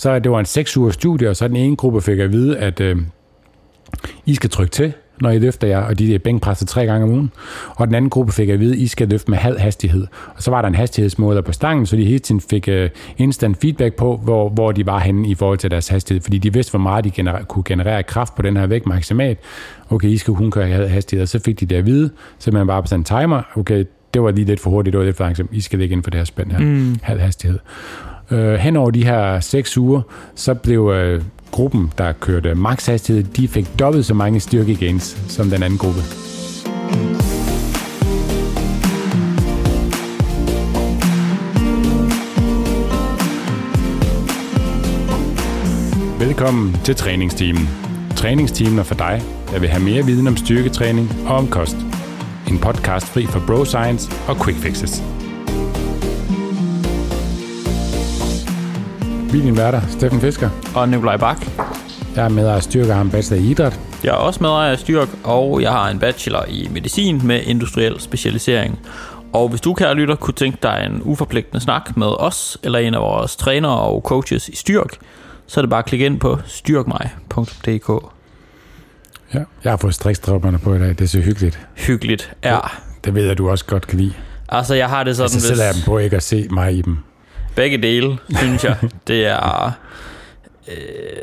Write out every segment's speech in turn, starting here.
Så det var en 6 ugers studie, og så den ene gruppe fik at vide, at øh, I skal trykke til, når I løfter jer, og de er bænkpresset tre gange om ugen. Og den anden gruppe fik at vide, at I skal løfte med halv hastighed. Og så var der en hastighedsmåler på stangen, så de hele tiden fik uh, instant feedback på, hvor, hvor de var henne i forhold til deres hastighed. Fordi de vidste, hvor meget de gener- kunne generere kraft på den her vægt maksimalt. Okay, I skal kun køre halv hastighed. Og så fik de det at vide, så man bare på sådan en timer. Okay, det var lige lidt for hurtigt, det var lidt for langsomt. I skal ligge inden for det her spænd her. Mm. Halv hastighed. Øh, hen over de her seks uger, så blev øh, gruppen, der kørte max hastighed, de fik dobbelt så mange styrke gains som den anden gruppe. Velkommen til træningsteamen. Træningsteamen er for dig, der vil have mere viden om styrketræning og om kost. En podcast fri for bro science og quick fixes. Vi er din værter, Steffen Fisker. Og Nikolaj Bak. Jeg er med af styrke og en bachelor i idræt. Jeg er også med af Styrk, og jeg har en bachelor i medicin med industriel specialisering. Og hvis du, kære lytter, kunne tænke dig en uforpligtende snak med os, eller en af vores trænere og coaches i Styrk, så er det bare at klikke ind på styrkmig.dk. Ja, jeg har fået strikstrømmerne på i dag. Det er så hyggeligt. Hyggeligt, ja. Det ved jeg, du også godt kan lide. Altså, jeg har det sådan, Altså, selv er dem på ikke at se mig i dem. Begge dele, synes jeg, det er øh,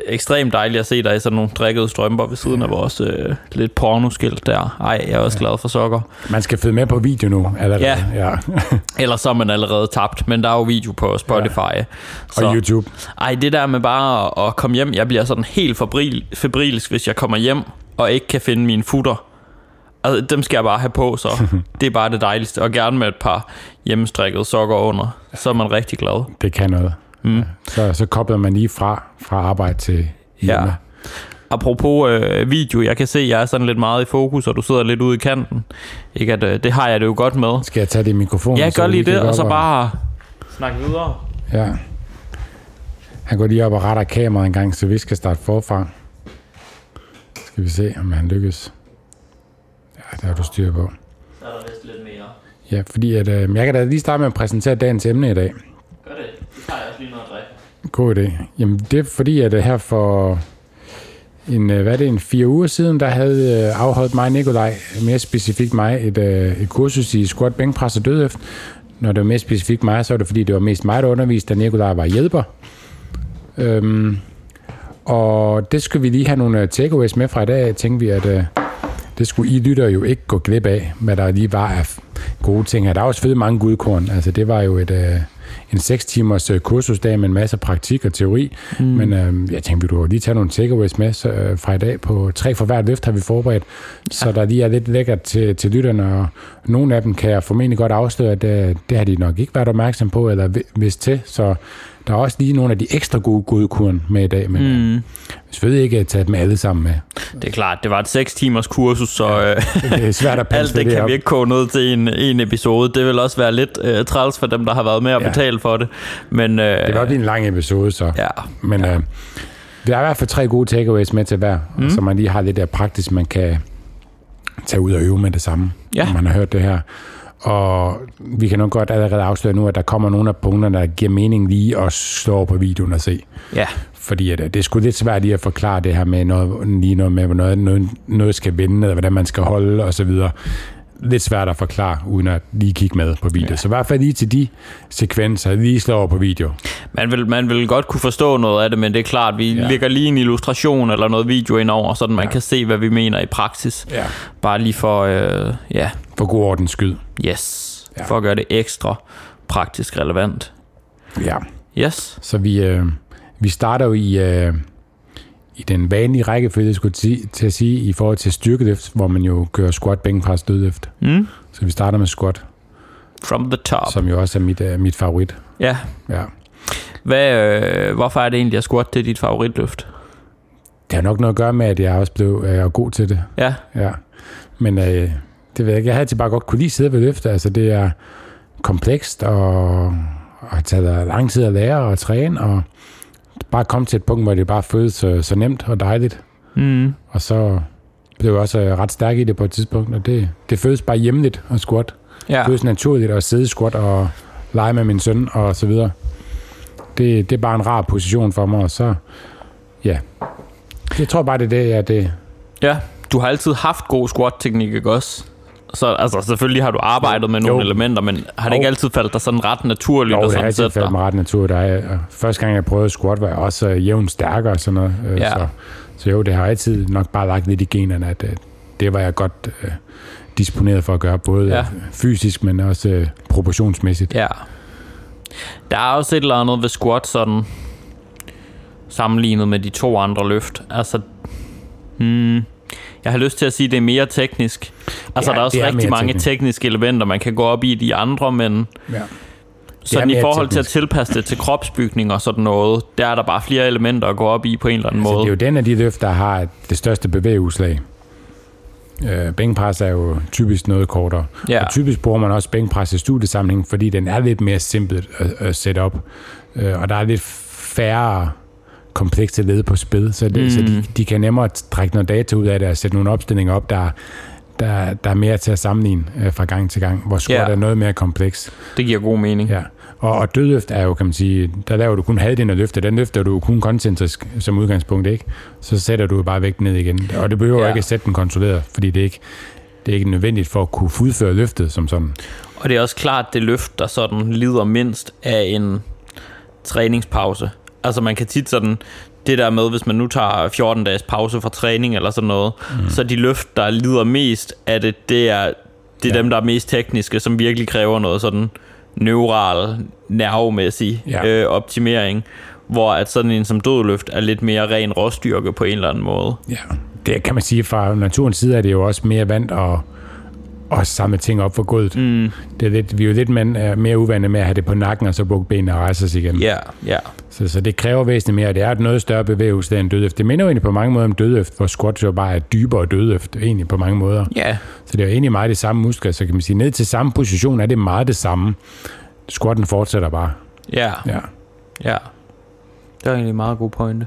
ekstremt dejligt at se dig i sådan nogle drikkede strømper ved siden af vores øh, lidt pornoskilt der. Ej, jeg er også glad for sokker. Man skal følge med på video nu allerede. Ja. ja. Ellers så er man allerede tabt, men der er jo video på Spotify. Ja. og YouTube. Ej, det der med bare at, komme hjem, jeg bliver sådan helt febril, febrilsk, hvis jeg kommer hjem og ikke kan finde mine futter. Altså, dem skal jeg bare have på, så det er bare det dejligste. Og gerne med et par hjemmestrikkede sokker under, så er man rigtig glad. Det kan noget. Mm. Ja. Så, så kobler man lige fra, fra arbejde til hjemme. Ja. Apropos øh, video, jeg kan se, at jeg er sådan lidt meget i fokus, og du sidder lidt ude i kanten. Ikke at, øh, det har jeg det jo godt med. Skal jeg tage det i mikrofonen? Ja, så gør lige det, og så bare snakke videre. Ja. Han går lige op og retter kameraet en gang, så vi skal starte forfra. Skal vi se, om han lykkes. Der har du styr på. Så er der vist lidt mere. Ja, fordi at, øh, jeg kan da lige starte med at præsentere dagens emne i dag. Gør det. Det tager jeg også lige noget at drikke. God idé. Jamen, det er fordi, at øh, her for en, øh, hvad er det, en fire uger siden, der havde øh, afholdt mig Nikolaj, mere specifikt mig, et, et kursus i squat, bænkpres og dødløft. Når det var mere specifikt mig, så var det fordi, det var mest mig, der underviste, da Nikolaj var hjælper. Øhm, og det skulle vi lige have nogle takeaways med fra i dag. Tænkte vi, at det skulle I lytter jo ikke gå glip af, hvad der lige var af gode ting her. Der er også fedt mange guldkorn. Altså, det var jo et, øh, en 6 timers øh, kursusdag med en masse praktik og teori. Mm. Men øh, jeg tænkte, vi kunne lige tage nogle takeaways med så, øh, fra i dag. På tre for hvert løft har vi forberedt, ja. så der lige er lidt lækkert til, til lytterne. Og nogle af dem kan jeg formentlig godt afsløre, at det, det har de nok ikke været opmærksom på eller vi- vidst til. Så der er også lige nogle af de ekstra gode guldkorn med i dag. Men mm. øh, selvfølgelig ikke at tage dem alle sammen med. Det er klart, det var et 6 timers kursus, så øh, Det er svært at alt passe det kan op. vi ikke koge ned til en, en episode. Det vil også være lidt øh, træls for dem, der har været med at Ja. betale for det. Men øh, Det kan godt blive en lang episode, så. ja, Men ja. øh, vi har i hvert fald tre gode takeaways med til hver, mm. så man lige har lidt der praktisk, man kan tage ud og øve med det samme, Ja. når man har hørt det her. Og vi kan nok godt allerede afsløre nu, at der kommer nogle af punkterne, der giver mening lige at slå på videoen og se. ja, Fordi at, øh, det er sgu lidt svært lige at forklare det her med noget, lige noget med, hvornår noget, noget skal vende, eller hvordan man skal holde og så videre. Lidt svært at forklare, uden at lige kigge med på video. Ja. Så i hvert fald lige til de sekvenser, lige slå over på video. man vil, man vil godt kunne forstå noget af det, men det er klart, vi Ja. lægger lige en illustration eller noget video ind over, så man ja. kan se, hvad vi mener i praksis. Ja. Bare lige for, øh, ja, For god ordens skyld. yes, ja. for at gøre det ekstra praktisk relevant. Ja. Yes, Så vi, øh, vi starter jo i, øh, i den vanlige rækkefølge, skulle til, til at sige, i forhold til styrkeløft, hvor man jo kører squat, bænkpres, dødløft. mm. Så vi starter med squat, from the top. som jo også er mit, øh, mit favorit. Ja, Ja. Hvad, øh, hvorfor er det egentlig, at squat det er dit favoritløft? Det har nok noget at gøre med, at jeg også blev øh, god til det. Ja, Ja. Men øh, det ved jeg ikke. Jeg havde altid bare godt kunne lide sidde ved løfte. Altså, det er komplekst og, og tager lang tid at lære og træne, og bare komme til et punkt, hvor det bare føles så, så nemt og dejligt. mm. Og så blev jeg også øh, ret stærk i det på et tidspunkt, og det, det føles bare hjemligt at squat. ja. Det føles naturligt at sidde i squat og lege med min søn og så videre. det, det er bare en rar position for mig, og så, ja. Jeg tror bare, det er det, ja, det, Ja, du har altid haft god squat-teknik, ikke også? Så altså, selvfølgelig har du arbejdet med nogle Jo. elementer, men har det Jo. ikke altid faldet dig sådan ret naturligt Jo, det har altid dig? mig ret naturligt. Der er, og første gang, jeg prøvede squat, var jeg også øh, jævnt stærkere og sådan noget. Øh, Ja. så, så jo, det har altid nok bare lagt lidt i generne, at øh, det var jeg godt øh, disponeret for at gøre, både ja. fysisk, men også øh, proportionsmæssigt. Ja. Der er også et eller andet ved squat sådan sammenlignet med de to andre løft. Altså, hmm, jeg har lyst til at sige, at det er mere teknisk. Altså, Ja, der er også er rigtig mange teknisk. tekniske elementer, man kan gå op i de andre, men Ja. sådan i forhold til at teknisk. tilpasse det til kropsbygning og sådan noget, der er der bare flere elementer at gå op i på en eller anden Så måde. det er jo den af de løft, der har det største bevægeudslag. Øh, bænkpres er jo typisk noget kortere. Ja. Og typisk bruger man også bænkpres i studiesammenhæng, fordi den er lidt mere simpelt at, at sætte op. Øh, og der er lidt færre komplekse led på spil, så, det, mm. så de, de kan nemmere trække noget data ud af det og sætte nogle opstillinger op, der, der, der er mere til at sammenligne øh, fra gang til gang, hvor squat Ja. er noget mere kompleks. Det giver god mening. Ja. Og, og dødløft er jo, kan man sige, der laver du kun halvdelen af løftet. Den løfter du kun koncentrisk som udgangspunkt, ikke? Så sætter du bare vægt ned igen. Og det behøver Ja. ja. ikke at sætte den kontrolleret, fordi det er ikke, det er ikke nødvendigt for at kunne fuldføre løftet som sådan. Og det er også klart, det løft, der sådan lider mindst af en træningspause. Altså man kan tit sådan, det der med, hvis man nu tager 14 dages pause fra træning eller sådan noget, mm. så de løft, der lider mest af det, det er, det er ja. Dem, der er mest tekniske, som virkelig kræver noget sådan neural, nervemæssig. Ja. øh, optimering, hvor at sådan en som dødløft er lidt mere ren råstyrke på en eller anden måde. Ja. Det kan man sige, fra naturens side er det jo også mere vant at, at samle ting op for gulvet. Mm. Det er lidt, vi er jo lidt man, er mere uvante med at have det på nakken, og så bukke benene og rejse os igen. Ja, ja. Så, så det kræver væsentligt mere, og det er et noget større bevægelse end dødløft. Det minder jo egentlig på mange måder om dødløft, hvor squat jo bare er dybere dødløft, egentlig på mange måder. Ja, Så det er jo egentlig meget det samme muskler, så kan man sige, ned til samme position er det meget det samme. Squatten fortsætter bare. ja. Ja. Ja, det var egentlig en meget god pointe.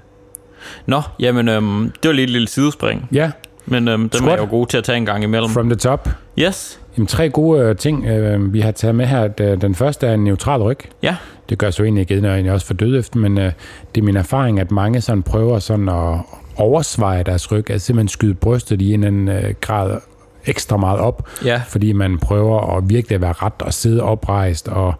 Nå, jamen, øhm, det var lige et lille sidespring, Ja, men øhm, dem er Squat. jeg jo god til at tage en gang imellem. from the top. Yes, Jamen, tre gode øh, ting, øh, vi har taget med her. Den første er en neutral ryg. ja, Det gør så egentlig ikke egentlig også for dødløften, men øh, det er min erfaring, at mange sådan prøver sådan at oversveje deres ryg, at simpelthen skyde brystet i en eller anden øh, grad ekstra meget op, ja, fordi man prøver at virkelig at være ret og sidde oprejst, og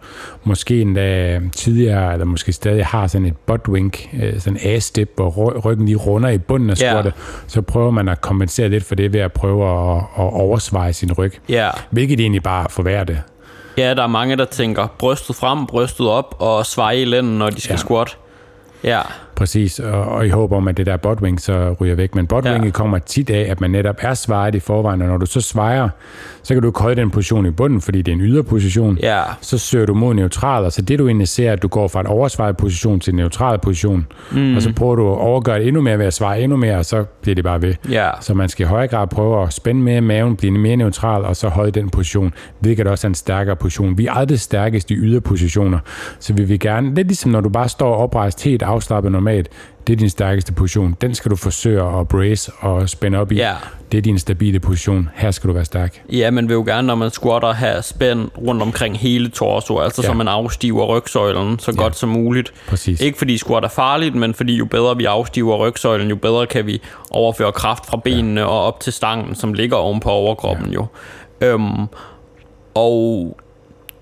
måske endda tidligere, eller måske stadig har sådan et butt wink, øh, sådan en A-step, hvor ry- ryggen lige runder i bunden af Ja. squattet, så prøver man at kompensere lidt for det ved at prøve at, at oversveje sin ryg, ja. hvilket egentlig bare forværrer det. Ja, der er mange, der tænker brystet frem, brystet op og sveje i lænden, når de skal ja. Ja. squat. Ja, Præcis, og, og i håb om, at det der botwing så ryger væk. Men botwinget Ja. kommer tit af, at man netop er svejet i forvejen, og når du så svejer, så kan du ikke holde den position i bunden, fordi det er en yderposition. ja, Så søger du mod neutral, og så det du egentlig ser, at du går fra en oversvejet position til en neutral position, mm. og så prøver du at overgøre det endnu mere ved at svare endnu mere, og så bliver det bare ved. ja, Så man skal i højere grad prøve at spænde mere i maven, blive mere neutral, og så holde den position, hvilket også er en stærkere position. Vi er aldrig stærkest i yderpositioner, så vi vil gerne, lidt ligesom når du bare står oprejst helt afslappet normalt, det er din stærkeste position. Den skal du forsøge at brace og spænde op i. Ja. Det er din stabile position. Her skal du være stærk. ja, man vil jo gerne, når man squatter, have spænd rundt omkring hele torso, altså ja. Ja. så man afstiver rygsøjlen så godt som muligt. Præcis. Ikke fordi squat er farligt, men fordi jo bedre vi afstiver rygsøjlen, jo bedre kan vi overføre kraft fra benene ja. og op til stangen, som ligger oven på overkroppen ja. jo. Øhm, og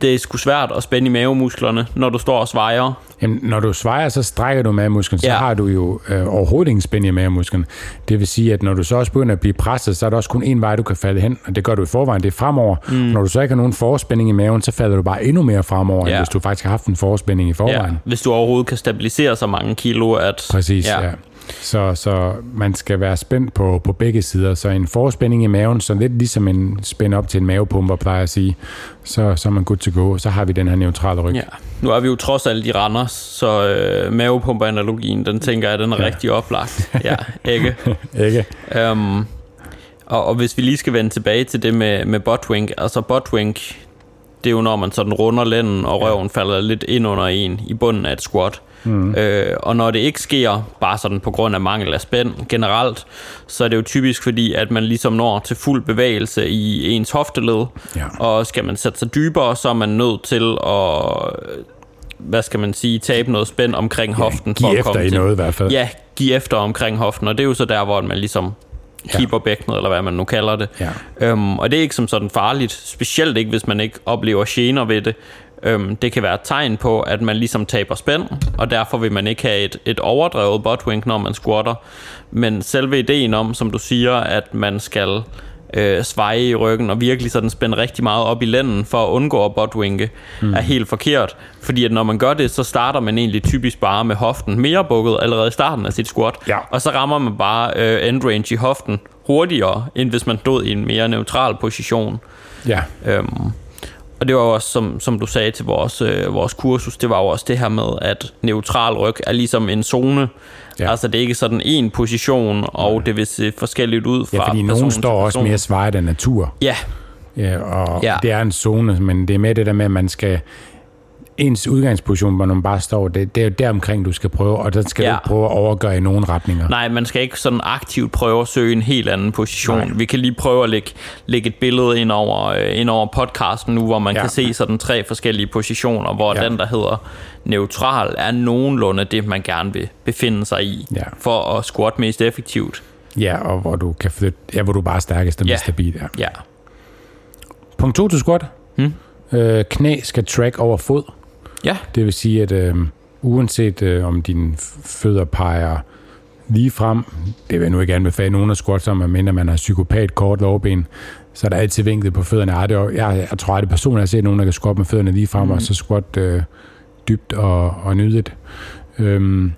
det er sgu svært at spænde i mavemusklerne, når du står og svejer. Jamen, når du svejer, så strækker du mavemusklen, så Ja. har du jo øh, overhovedet ingen spænd i mavemusklen. Det vil sige, at når du så også begynder at blive presset, så er der også kun én vej, du kan falde hen, og det gør du i forvejen, det er fremover. Mm. Når du så ikke har nogen forspænding i maven, så falder du bare endnu mere fremover, Ja. end hvis du faktisk har haft en forspænding i Ja, forvejen. hvis du overhovedet kan stabilisere så mange kilo, at... Præcis, Ja. ja. Ja. Så, så man skal være spændt på, på begge sider. Så en forspænding i maven, så lidt ligesom en spænd op til en mavepumper, plejer at sige, så, så er man good to go. Så har vi den her neutrale ryg. Ja. Nu er vi jo trods alt i Randers, så øh, mavepumper-analogien, den tænker jeg, den er ja. rigtig oplagt. Ja, ikke? Ikke? Um, og, og hvis vi lige skal vende tilbage til det med, med botwink, altså botwink, det er jo når man sådan runder lænden, og røven falder lidt ind under en i bunden af et squat. Mm. Øh, og når det ikke sker, bare sådan på grund af mangel af spænd generelt, så er det jo typisk fordi, at man ligesom når til fuld bevægelse i ens hofteled, Ja. og skal man sætte sig dybere, så er man nødt til at hvad skal man sige, tabe noget spænd omkring hoften. Giv for at efter komme i til, noget i hvert fald. Ja, give efter omkring hoften, og det er jo så der, hvor man ligesom keeper bækkenet, eller hvad man nu kalder det. Ja. Øhm, og det er ikke som sådan farligt, specielt ikke, hvis man ikke oplever gener ved det. Øhm, det kan være et tegn på, at man ligesom taber spænd, og derfor vil man ikke have et, et overdrevet buttwink, når man squatter. Men selve ideen om, som du siger, at man skal øh, sveje i ryggen og virkelig sådan spænde rigtig meget op i lænden for at undgå at buttwinke, mm. er helt forkert. Fordi at når man gør det, så starter man egentlig typisk bare med hoften mere bukket allerede i starten af sit squat. Ja. Og så rammer man bare øh, end range i hoften hurtigere, end hvis man stod i en mere neutral position. Ja. Øhm, og det var jo også, som, som du sagde til vores, øh, vores kursus, det var jo også det her med, at neutral ryg er ligesom en zone. Ja. Ja. Altså det er ikke sådan en position, og det vil se forskelligt ud fra ja, fordi nogen står også mere svejet af natur. Ja, Ja, og ja. Ja. det er en zone, men det er med det der med, at man skal ens udgangsposition, hvor man bare står, det, det er jo der omkring, du skal prøve, og der skal ja. Du ikke prøve at overgøre i nogle retninger. nej, man skal ikke sådan aktivt prøve at søge en helt anden position. Nej. Vi kan lige prøve at lægge, lægge et billede ind over, øh, ind over podcasten nu, hvor man Ja. kan se sådan tre forskellige positioner, hvor Ja. ja. den, der hedder neutral, er nogenlunde det, man gerne vil befinde sig i, Ja. for at squat mest effektivt. Ja, og hvor du kan flytte, ja, hvor du bare er stærkest og Ja. mest stabil. Ja. Ja, Punkt 2 til squat. Hmm. Øh, knæ skal track over fod. Ja, Det vil sige, at øh, uanset øh, om dine fødder peger lige frem, det vil jeg nu ikke anbefale nogen at squat som, medmindre man har psykopat kort lårben, så er der altid vinklet på fødderne. Ej, det er, jeg, jeg tror, at det personligt har set nogen, der kan squat med fødderne lige frem, mm. og så squat øh, dybt og, og nydigt. Øhm,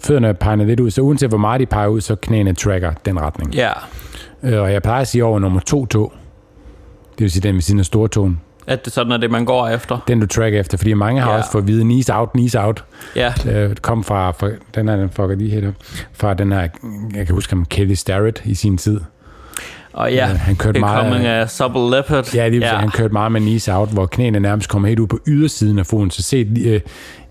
fødderne peger lidt ud, så uanset hvor meget de peger ud, så knæene tracker den retning. ja. Øh, og jeg plejer at sige over nummer to tå, det vil sige den ved siden af stortåen, At det sådan er det, man går efter. den du tracker efter, fordi mange har Ja. også fået at vide, knees out, knees out. Ja, Øh, kom fra, fra den her, den fucker lige op, fra den her, jeg kan huske ham, Kelly Starrett i sin tid. og ja, Øh, han kørte Becoming meget, a Supple Leopard. ja, lige, ja. han kørte meget med knees out, hvor knæene nærmest kommer helt ud på ydersiden af foden, så set øh,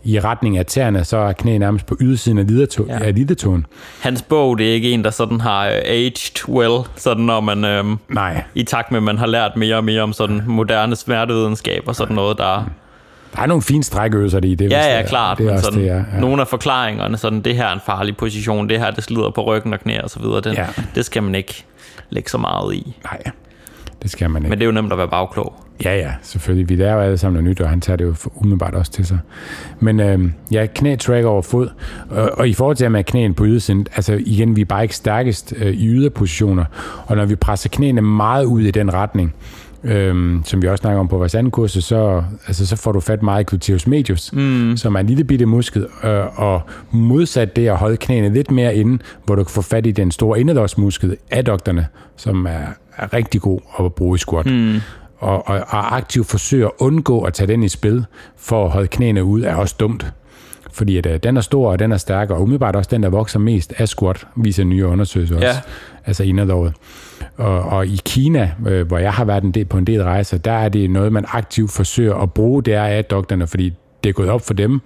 i retning af tæerne, så er knæene nærmest på ydersiden af lidertå, Ja. af lidertåen. Hans bog, det er ikke en, der sådan har øh, aged well, sådan når man øhm, Nej, i takt med, at man har lært mere og mere om sådan moderne smertevidenskab og sådan noget, der... der er nogle fine strækøvelser i det. Ja, ja, klart, Det er men også sådan, det, ja. ja. nogle af forklaringerne, sådan, det her er en farlig position, det her, det slider på ryggen og knæ og så videre, det, Ja. det skal man ikke lægge så meget i. Nej, det skal man ikke. Men det er jo nemt at være bagklog. Ja, ja, selvfølgelig. Vi lærer jo alle sammen noget nyt, og han tager det jo umiddelbart også til sig. Men øh, ja, knæ track over fod. Og, og i forhold til at med knæene på ydersiden, altså igen, vi er bare ikke stærkest øh, i yderpositioner. Og når vi presser knæene meget ud i den retning, Øhm, som vi også snakker om på vores anden kursus, så, altså, så får du fat meget i gluteus medius, mm. som er en lille bitte muskel, øh, og modsat det at holde knæene lidt mere inde, hvor du kan få fat i den store inderlårsmuskel, addukterne, som er, er rigtig god at bruge i squat. Mm og, og, og aktivt forsøge at undgå at tage den i spil for at holde knæene ud, er også dumt. Fordi at, uh, den er stor, og den er stærk, og umiddelbart også den, der vokser mest af squat, viser nye undersøgelser også. Ja. Altså inderlåret. Og, og i Kina, øh, hvor jeg har været en del, på en del rejser, der er det noget, man aktivt forsøger at bruge, det er addukterne, fordi det er gået op for dem,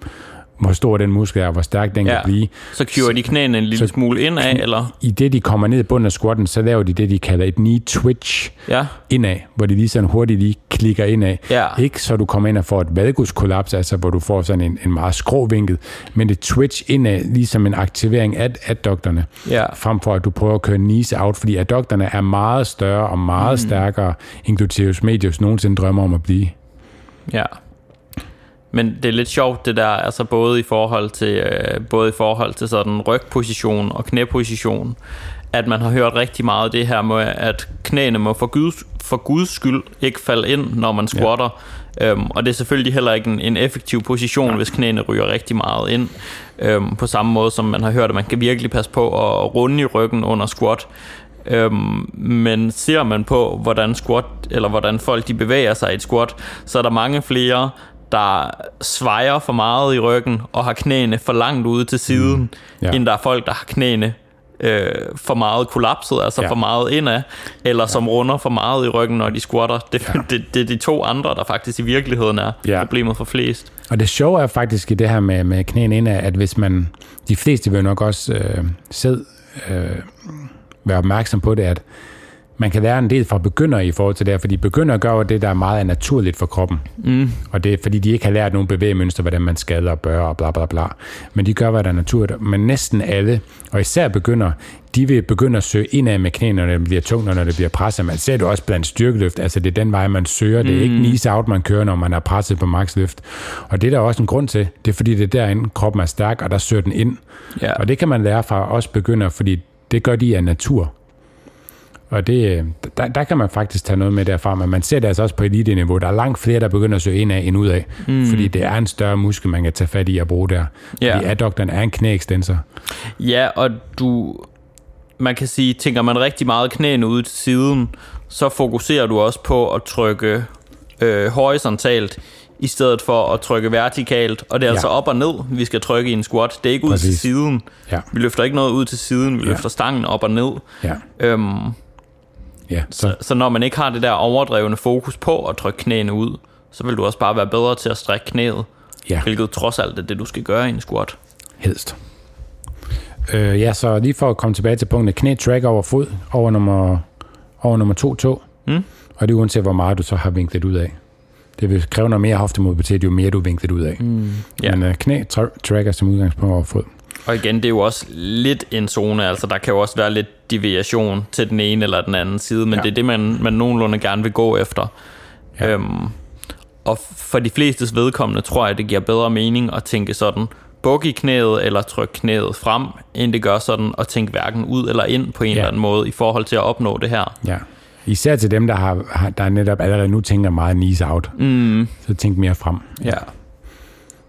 hvor stor den muskel er, og hvor stærk den Ja. kan blive. Så kører de knæene en lille så- smule ind af, eller? I det, de kommer ned i bunden af squatten, så laver de det, de kalder et knee twitch Ja, indad, hvor de lige sådan hurtigt lige klikker indad. Ja. Ikke så du kommer ind og får et valguskollaps, altså hvor du får sådan en, en meget skrå vinkel, men det twitch indad, ligesom en aktivering af addukterne, ja, frem for at du prøver at køre knees out, fordi addukterne er meget større og meget mm. stærkere, end gluteus medius nogensinde drømmer om at blive. ja. Men det er lidt sjovt det der, altså både i forhold til, øh, både i forhold til sådan rygposition og knæposition, at man har hørt rigtig meget det her med, at knæene må for guds, for guds skyld ikke falde ind, når man squatter. Ja. Øhm, og det er selvfølgelig heller ikke en, en effektiv position, ja. hvis knæene ryger rigtig meget ind. Øhm, på samme måde som man har hørt, at man kan virkelig passe på at runde i ryggen under squat. Øhm, men ser man på, hvordan squat, eller hvordan folk de bevæger sig i et squat, så er der mange flere, der svejer for meget i ryggen og har knæene for langt ude til siden, mm. Ja. end der er folk, der har knæene øh, for meget kollapset, altså Ja. for meget indad, eller ja. som runder for meget i ryggen, når de squatter. Det, ja. det, det er de to andre, der faktisk i virkeligheden er Ja. problemet for flest. Og det sjove er faktisk i det her med, med knæene indad, at hvis man, de fleste vil nok også øh, selv øh, være opmærksom på det, at man kan lære en del fra begyndere i forhold til det her, fordi begyndere gør det, der er meget naturligt for kroppen. Mm. Og det er, fordi de ikke har lært nogen bevægemønster, hvordan man skal og bør og bla bla bla. Men de gør, hvad der er naturligt. Men næsten alle, og især begynder, de vil begynde at søge indad med knæene, når det bliver tungt, og når det bliver presset. Man ser det også blandt styrkeløft. Altså, det er den vej, man søger. Det er ikke knees out, man kører, når man er presset på maxløft. Og det er der også en grund til. Det er, fordi det er derinde, kroppen er stærk, og der søger den ind. Ja. Og det kan man lære fra os begynder, fordi det gør de af natur. Og det, der, der kan man faktisk tage noget med derfra, men man ser det altså også på elite-niveau. Der er langt flere, der begynder at søge ind af end ud af, mm. fordi det er en større muskel, man kan tage fat i at bruge der. Ja. Fordi adductoren er en knæekstensor. Ja, og du, man kan sige, tænker man rigtig meget knæene ud til siden, så fokuserer du også på at trykke øh, horisontalt, i stedet for at trykke vertikalt. Og det er ja. altså op og ned, vi skal trykke i en squat. Det er ikke ud Præcis. til siden. Ja. Vi løfter ikke noget ud til siden, vi Ja. løfter stangen op og ned. Ja, Øhm, ja. Så, så når man ikke har det der overdrevne fokus på at trykke knæene ud, så vil du også bare være bedre til at strække knæet. ja, Hvilket trods alt er det, du skal gøre i en squat. helst. Øh, ja, så lige for at komme tilbage til punktet. Knæ track over fod, over nummer, over nummer to tog. Mm. Og det er uanset, hvor meget du så har vinklet ud af. Det vil kræve noget mere hoftemobilitet, jo mere du vinklet ud af. Mm. Ja. Men øh, knæ tra- tracker som udgangspunkt over fod. Og igen, det er jo også lidt en zone, altså der kan jo også være lidt deviation til den ene eller den anden side, men Ja. ja. det er det, man, man nogenlunde gerne vil gå efter. Ja. Ja. Øhm, og for de flestes vedkommende tror jeg, det giver bedre mening at tænke sådan, buk i knæet eller tryk knæet frem, end det gør sådan at tænke hverken ud eller ind på en Ja. eller anden måde i forhold til at opnå det her. Ja. Især til dem, der, har, der netop allerede nu tænker meget knees out. Mm, Så tænk mere frem. ja.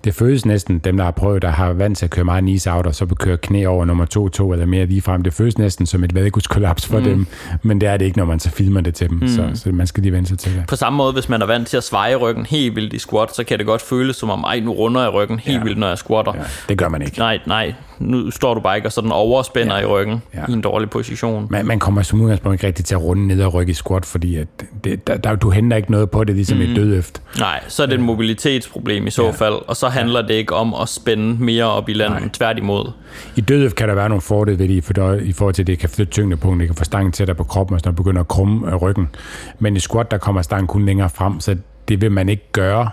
Det føles næsten, dem der har prøvet, der har vant til at køre meget out, og så køre knæ over nummer 2-2 eller mere lige frem. Det føles næsten som et vædegudskollaps for mm. dem, men det er det ikke, når man så filmer det til dem. Mm. Så, så man skal lige vente sig til det. På samme måde, hvis man er vant til at sveje ryggen helt vildt i squat, så kan det godt føles som om, ej, nu runder jeg ryggen helt ja. vildt, når jeg squatter. Ja, det gør man ikke. Nej, nej, nu står du bare ikke og sådan overspænder Ja. ja. i ryggen Ja. ja. i en dårlig position. Man, man kommer som udgangspunkt ikke rigtig til at runde ned og rykke i squat, fordi at det, der, der, du henter ikke noget på det, ligesom mm. et dødøft. Nej, så er det et mobilitetsproblem i så Ja. ja. fald, og så handler det ikke om at spænde mere op i landet, Nej. tværtimod. I dødøft kan der være nogle fordele ved det, for der, i forhold til, at det kan flytte tyngdepunktet, det kan få stangen tættere på kroppen, og så begynder at krumme øh, ryggen. Men i squat, der kommer stangen kun længere frem, så det vil man ikke gøre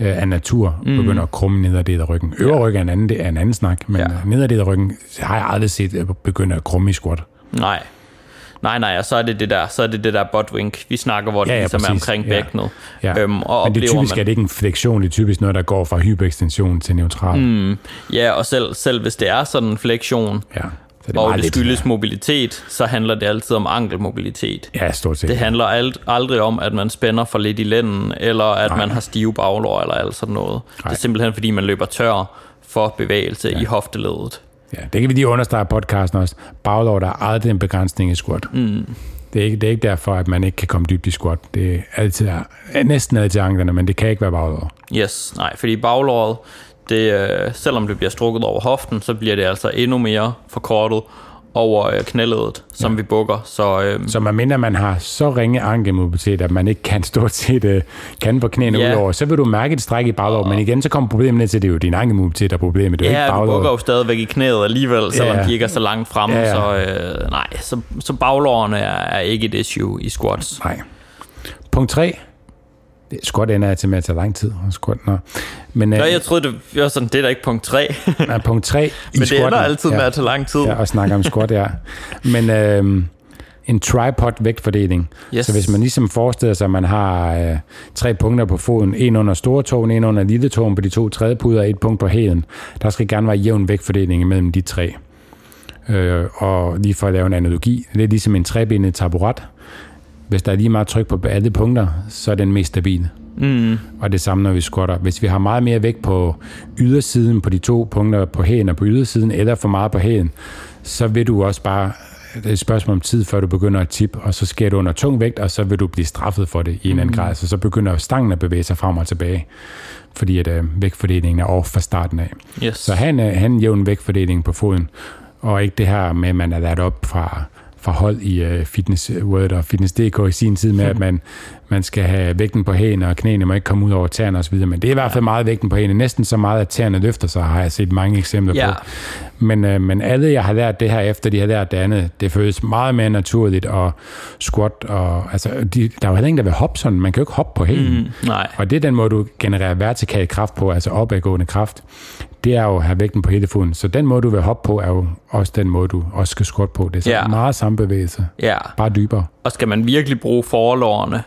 øh, af natur, mm. begynder at krumme nederdel af ryggen. Øvre ryg er en anden, det er en anden snak, men Ja. ja. nederdel af ryggen har jeg aldrig set øh, begynde at krumme i squat. Nej. Nej, nej, og så er det det der, så er det det der butt wink, vi snakker, hvor det Ja, ja, ja, ligesom er præcis. omkring Ja. bækkenet. Ja. Øhm, og Men det er typisk man, er det ikke en flexion, det er typisk noget, der går fra hyperekstension til neutral. Mm. Ja, og selv, selv hvis det er sådan en flektion, Ja, så det og det lidt. skyldes mobilitet, så handler det altid om ankelmobilitet. Ja, stort set. Det handler alt, aldrig om, at man spænder for lidt i lænden, eller at Nej. man har stive baglår, eller alt sådan noget. Det Nej. er simpelthen, fordi man løber tør for bevægelse ja. i hofteledet. Ja, det kan vi lige understrege i podcasten også. Baglov, der er aldrig en begrænsning i squat. Mm. Det, er ikke, det er ikke derfor, at man ikke kan komme dybt i squat. Det er, altid, næsten altid anklerne, men det kan ikke være baglov. Yes, nej, fordi baglåret, det, øh, selvom det bliver strukket over hoften, så bliver det altså endnu mere forkortet over øh, knæledet, som ja. vi bukker. Så øh, Så man mindre man har så ringe ankelmobilitet, at man ikke kan stort set uh, kan på knæene Ja. ja. udover, så vil du mærke et stræk i baglov. Men igen, så kommer problemet ned til, det er jo din ankelmobilitet, der er problemet. Det er ja, ikke du baglov. bukker jo stadigvæk i knæet alligevel, selvom Ja. de ikke er så langt fremme. Ja, ja. Så øh, nej, så, så baglårene er, er ikke et issue i squats. Nej. Punkt 3. Det, squat ender jeg til med at tage lang tid. Squat, nå. Men, Nå, uh, jeg troede, det var sådan, det er da ikke punkt 3. nej, punkt 3 i Men det ender squatten. altid med at tage lang tid. Ja, og snakke om squat, ja. Men øhm, en tripod vægtfordeling. Yes. Så hvis man ligesom forestiller sig, at man har øh, tre punkter på foden, en under store tåen, en under lille tåen på de to tredje puder, og et punkt på hælen, der skal gerne være jævn vægtfordeling mellem de tre. Øh, og lige for at lave en analogi, det er ligesom en trebenet taburet. Hvis der er lige meget tryk på alle punkter, så er den mest stabil. Mm. Og det samme, når vi squatter. Hvis vi har meget mere vægt på ydersiden på de to punkter på hælen og på ydersiden, eller for meget på hælen, så vil du også bare, det er et spørgsmål om tid, før du begynder at tippe, og så sker du under tung vægt, og så vil du blive straffet for det i en anden grad. Så så begynder stangen at bevæge sig frem og tilbage, fordi at øh, vægtfordelingen er off fra starten af. Yes. Så han, øh, han en jævn vægtfordeling på foden, og ikke det her med, at man er lært op fra, fra hold i uh, Fitness World og Fitness.dk i sin tid med, at man, man skal have vægten på hæne, og knæene må ikke komme ud over tæerne osv. Men det er i hvert fald meget vægten på hæne. Næsten så meget, at tæerne løfter sig, har jeg set mange eksempler Ja. på. Men, uh, men alle, jeg har lært det her, efter de har lært det andet, det føles meget mere naturligt, og squat, og altså, de, der er jo heller ingen, der vil hoppe sådan. Man kan jo ikke hoppe på hælen. Mm, nej. Og det er den måde, du genererer vertikal kraft på, altså opadgående kraft. Det er jo at have vægten på hele foden. Så den måde, du vil hoppe på, er jo også den måde, du også skal squat på. Det er så Ja. meget samme bevægelse, Ja. bare dybere. Og skal man virkelig bruge forlårene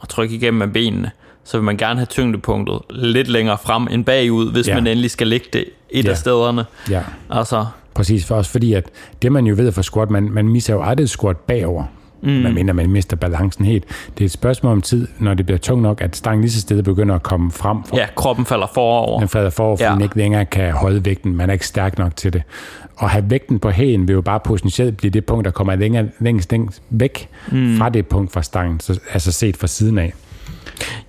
og trykke igennem med benene, så vil man gerne have tyngdepunktet lidt længere frem end bagud, hvis ja. Man endelig skal lægge det et Ja. af stederne. Ja, Altså, præcis. For også fordi, at det man jo ved for squat, man, man misser jo aldrig squat bagover. Mm. Man mener, man mister balancen helt. Det er et spørgsmål om tid, når det bliver tungt nok, at stangen lige så stille begynder at komme frem. For, ja, kroppen falder forover. Den falder for, fordi Ja. ja. den ikke længere kan holde vægten. Man er ikke stærk nok til det. Og have vægten på hælen vil jo bare potentielt blive det punkt, der kommer længere, længst, længst væk mm. fra det punkt fra stangen, så, altså set fra siden af.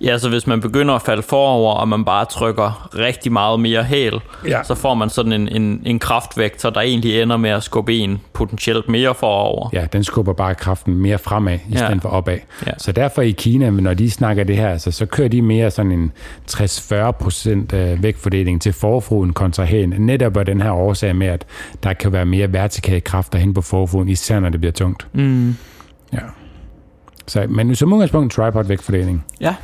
Ja, så hvis man begynder at falde forover, og man bare trykker rigtig meget mere hæl, Ja. så får man sådan en, en, en kraftvektor, der egentlig ender med at skubbe en potentielt mere forover. Ja, den skubber bare kraften mere fremad, i Ja. stedet for opad. Ja. Så derfor i Kina, når de snakker det her, altså, så kører de mere sådan en 60-40 procent vægtfordeling til forfoden kontra hælen. Netop af den her årsag med, at der kan være mere vertikale kræfter hen på forfoden, især når det bliver tungt. Mm. Ja. Så, men som udgangspunkt tripod vægtfordeling. Ja.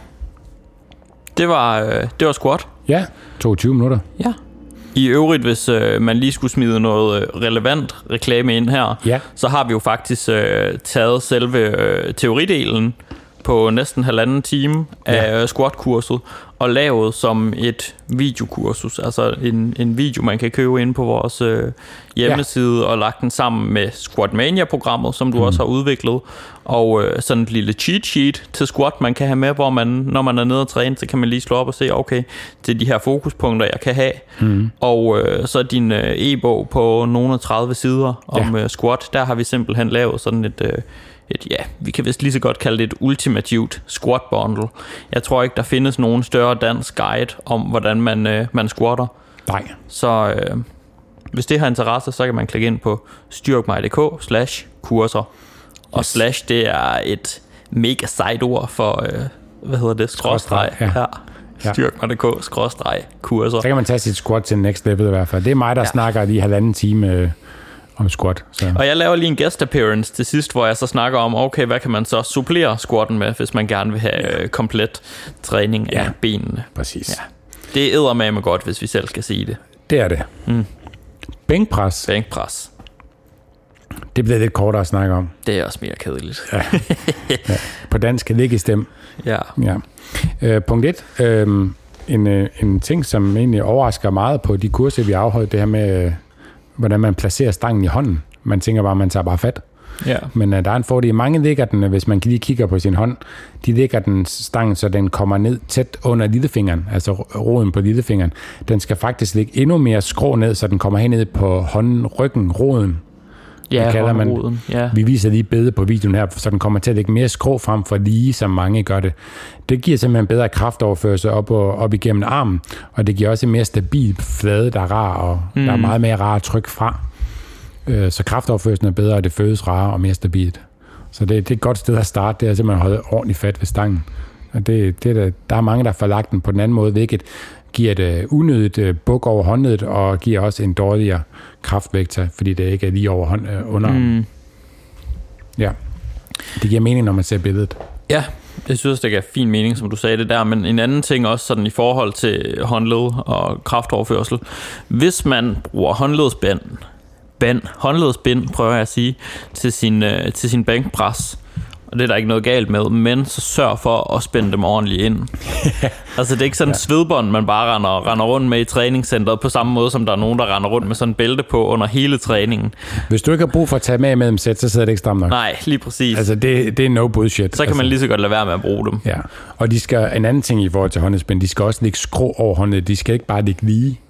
Det var, øh, det var squat. Ja, 22 minutter. Ja. I øvrigt, hvis øh, man lige skulle smide noget øh, relevant reklame ind her, Ja. så har vi jo faktisk øh, taget selve øh, teoridelen på næsten halvanden time af ja. squat-kurset og lavet som et videokursus, altså en, en video, man kan købe ind på vores øh, hjemmeside ja. og lagt den sammen med Squatmania-programmet, som du mm. også har udviklet, og øh, sådan et lille cheat sheet til squat, man kan have med, hvor man, når man er nede og træne, så kan man lige slå op og se, okay, det er de her fokuspunkter, jeg kan have, mm. og øh, så din øh, e-bog på nogle af 30 sider om ja. øh, squat, der har vi simpelthen lavet sådan et... Øh, et, ja, vi kan vist lige så godt kalde det et ultimativt squat bundle. Jeg tror ikke, der findes nogen større dansk guide om, hvordan man, øh, man squatter. Nej. Så øh, hvis det har interesse, så kan man klikke ind på styrkmig.dk slash kurser. Og slash, det er et mega sejt ord for, øh, hvad hedder det, skråstreg. Ja. ja. Styrkmig.dk skråstreg kurser. Så kan man tage sit squat til next level i hvert fald. Det er mig, der Ja. snakker lige halvanden time øh, om squat. Så. Og jeg laver lige en guest appearance til sidst, hvor jeg så snakker om, okay, hvad kan man så supplere squatten med, hvis man gerne vil have øh, komplet træning ja. af benene. Præcis. Ja. Det er med godt, hvis vi selv skal sige det. Det er det. Mm. Bænkpres, Bænkpres. Det bliver lidt kortere at snakke om. Det er også mere kedeligt. På dansk liggestem. Ja. Ja. Øh, punkt 1. Øh, en, en ting, som egentlig overrasker meget på de kurser, vi afholdt, det her med, øh, hvordan man placerer stangen i hånden. Man tænker bare, at man tager bare fat. Ja. Men øh, der er en fordel. Mange ligger den, hvis man lige kigger på sin hånd, de ligger den stangen, så den kommer ned tæt under lillefingeren, altså roden på lillefingeren. Den skal faktisk ligge endnu mere skrå ned, så den kommer hen ned på hånden, ryggen, roden. Ja, kalder man- håndroden. Ja. Vi viser lige billede på videoen her, så den kommer til at ligge mere skrå frem for lige, som mange gør det. Det giver simpelthen bedre kraftoverførsel op, og, op igennem armen, og det giver også en mere stabil flade, der er rar, og mm. der er meget mere rar at trykke fra. Øh, Så kraftoverførselen er bedre, og det føles rarere og mere stabilt. Så det, det er et godt sted at starte, det er simpelthen at holde ordentligt fat ved stangen. Og det, det er der, der er mange, der får lagt den på den anden måde, hvilket giver et øh, unødigt øh, buk over håndledet, og giver også en dårligere kraftvektor, fordi det ikke er lige over hånd, øh, under. Mm. Ja. Det giver mening, når man ser billedet. ja, jeg synes, det giver fin mening, som du sagde det der, men en anden ting også sådan i forhold til håndled og kraftoverførsel. Hvis man bruger håndledsbænd, band, håndledsbind, prøver jeg at sige, til sin, øh, til sin bænkpres, og det er der ikke noget galt med, men så sørg for at spænde dem ordentligt ind. altså det er ikke sådan en ja. svedbånd, man bare render, render rundt med i træningscenteret, på samme måde som der er nogen, der render rundt med sådan en bælte på under hele træningen. Hvis du ikke har brug for at tage med imellem sæt, så sidder det ikke stramt nok. Nej, lige præcis. Altså, det, det er no bullshit. så kan altså, man lige så godt lade være med at bruge dem. Ja, og de skal, en anden ting i forhold til håndledspænd, de skal også ligge skrå over håndledet. De skal ikke bare ligge lige.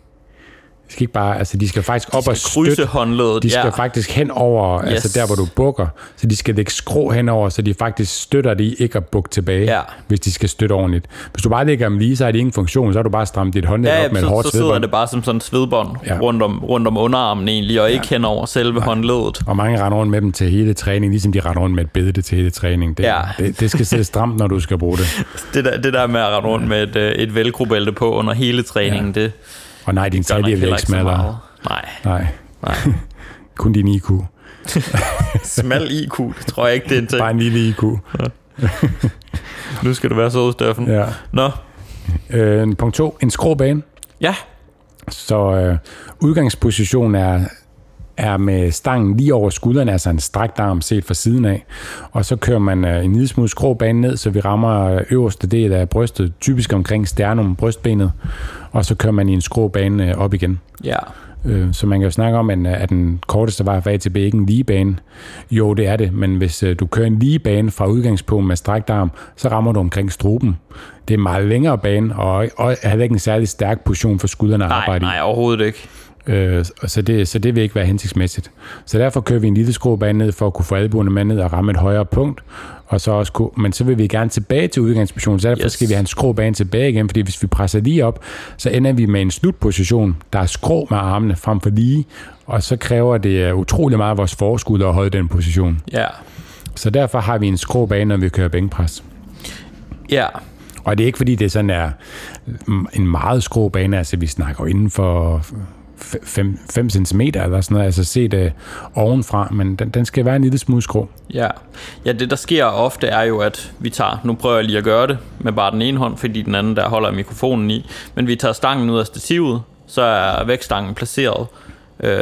De skal ikke bare, altså de skal faktisk op og Krydse støtte. håndledet, De skal ja. faktisk hen over, yes. altså der hvor du bukker, så de skal lægge skrå henover, så de faktisk støtter det i ikke at bukke tilbage, Ja. hvis de skal støtte ordentligt. Hvis du bare lægger dem lige, så har de ingen funktion, så har du bare strammet dit håndled Ja, op med et så, hårdt så sidder svedbånd. det bare som sådan et svedbånd Ja. ja. rundt, om, rundt om underarmen egentlig, og ikke hen over selve håndledet. Og mange render rundt med dem til hele træning, ligesom de render rundt med et bælte til hele træning. Det, Ja. det, det skal sidde stramt, når du skal bruge det. Det der, det der med at rende rundt med et, øh, et velcro-bælte på under hele træningen, ja. det Og nej, din vil heller ikke så smallere. Nej, Nej, nej. kun din IQ. Smal IQ, det tror jeg ikke, det er en ting. Bare en lille IQ. Nu skal du være sød, Steffen. Ja. Nå, Øh, punkt to, en skråbane. ja, Så øh, udgangspositionen er, er med stangen lige over skulderen, altså en strakt arm set fra siden af. Og så kører man øh, en lille smule skrå bane ned, så vi rammer øh, øverste del af brystet, typisk omkring sternum, brystbenet. Og så kører man i en skrå bane øh, op igen. ja. Så man kan jo snakke om, at, den korteste vej fra A til B ikke en lige bane. Jo, det er det, men hvis du kører en lige bane fra udgangspunkt med strakt arm, så rammer du omkring struben. Det er en meget længere bane, og, og er heller ikke en særlig stærk position for skuldrene at Nej, arbejde i. nej, overhovedet ikke. Øh, så, det, så det vil ikke være hensigtsmæssigt. Så derfor kører vi en lille skråbane ned for at kunne få albuerne med ned og ramme et højere punkt. Og så også kunne, men så vil vi gerne tilbage til udgangspositionen, så derfor yes. Skal vi have en skråbane tilbage igen, fordi hvis vi presser lige op, så ender vi med en slutposition, der er skrå med armene frem for lige, og så kræver det øh, utrolig meget af vores forskud at holde den position. Ja, Så derfor har vi en skråbane, når vi kører bænkpres. ja. Og det er ikke fordi, det sådan er en meget skrå bane, altså vi snakker inden for 5 cm eller sådan noget, altså set uh, ovenfra, men den, den skal være en lille smule skrå. Ja. ja, det der sker ofte er jo, at vi tager, nu prøver jeg lige at gøre det med bare den ene hånd, fordi den anden der holder mikrofonen i, men vi tager stangen ud af stativet, så er vægtstangen placeret øh,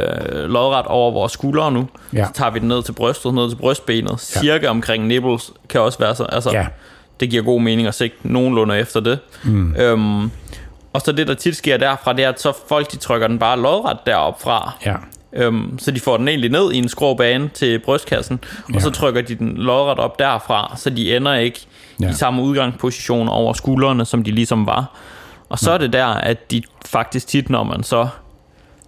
lodret over vores skuldre nu. Ja. Så tager vi den ned til brystet, ned til brystbenet, cirka omkring nipples, kan også være så, altså, Ja. det giver god mening at sigte nogenlunde efter det. Mm. Øhm, og så det, der tit sker derfra, det er, at så folk de trykker den bare lodret derop fra. Ja, Øhm, så de får den egentlig ned i en skrå bane til brystkassen, og Ja. så trykker de den lodret op derfra, så de ender ikke Ja. ja. i samme udgangsposition over skuldrene, som de ligesom var. Og så er det der, at de faktisk tit, når man så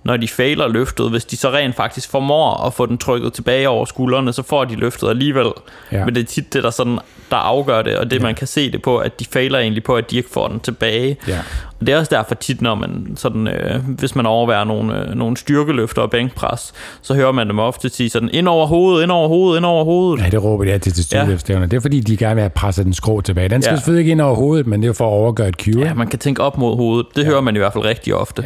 når de fejler løftet, hvis de så rent faktisk formår at få den trykket tilbage over skuldrene, så får de løftet alligevel. Ja. Ja. Men det er tit det, der, sådan, der afgør det, og det ja. man kan se det på, at de fejler egentlig på, at de ikke får den tilbage. Ja. Og det er også derfor tit, når man sådan, øh, hvis man overværer nogle, øh, nogle styrkeløfter og bænkpres, så hører man dem ofte sige sådan, ind over hovedet, ind over hovedet, ind over hovedet. ja det råber de altid til styrkeløftstævner. Det er fordi, de gerne vil have presset den skrå tilbage. Den skal Ja. selvfølgelig ikke ind over hovedet, men det er for at overgøre et cue. Ja, man kan tænke op mod hovedet. Det ja. hører man i hvert fald rigtig ofte.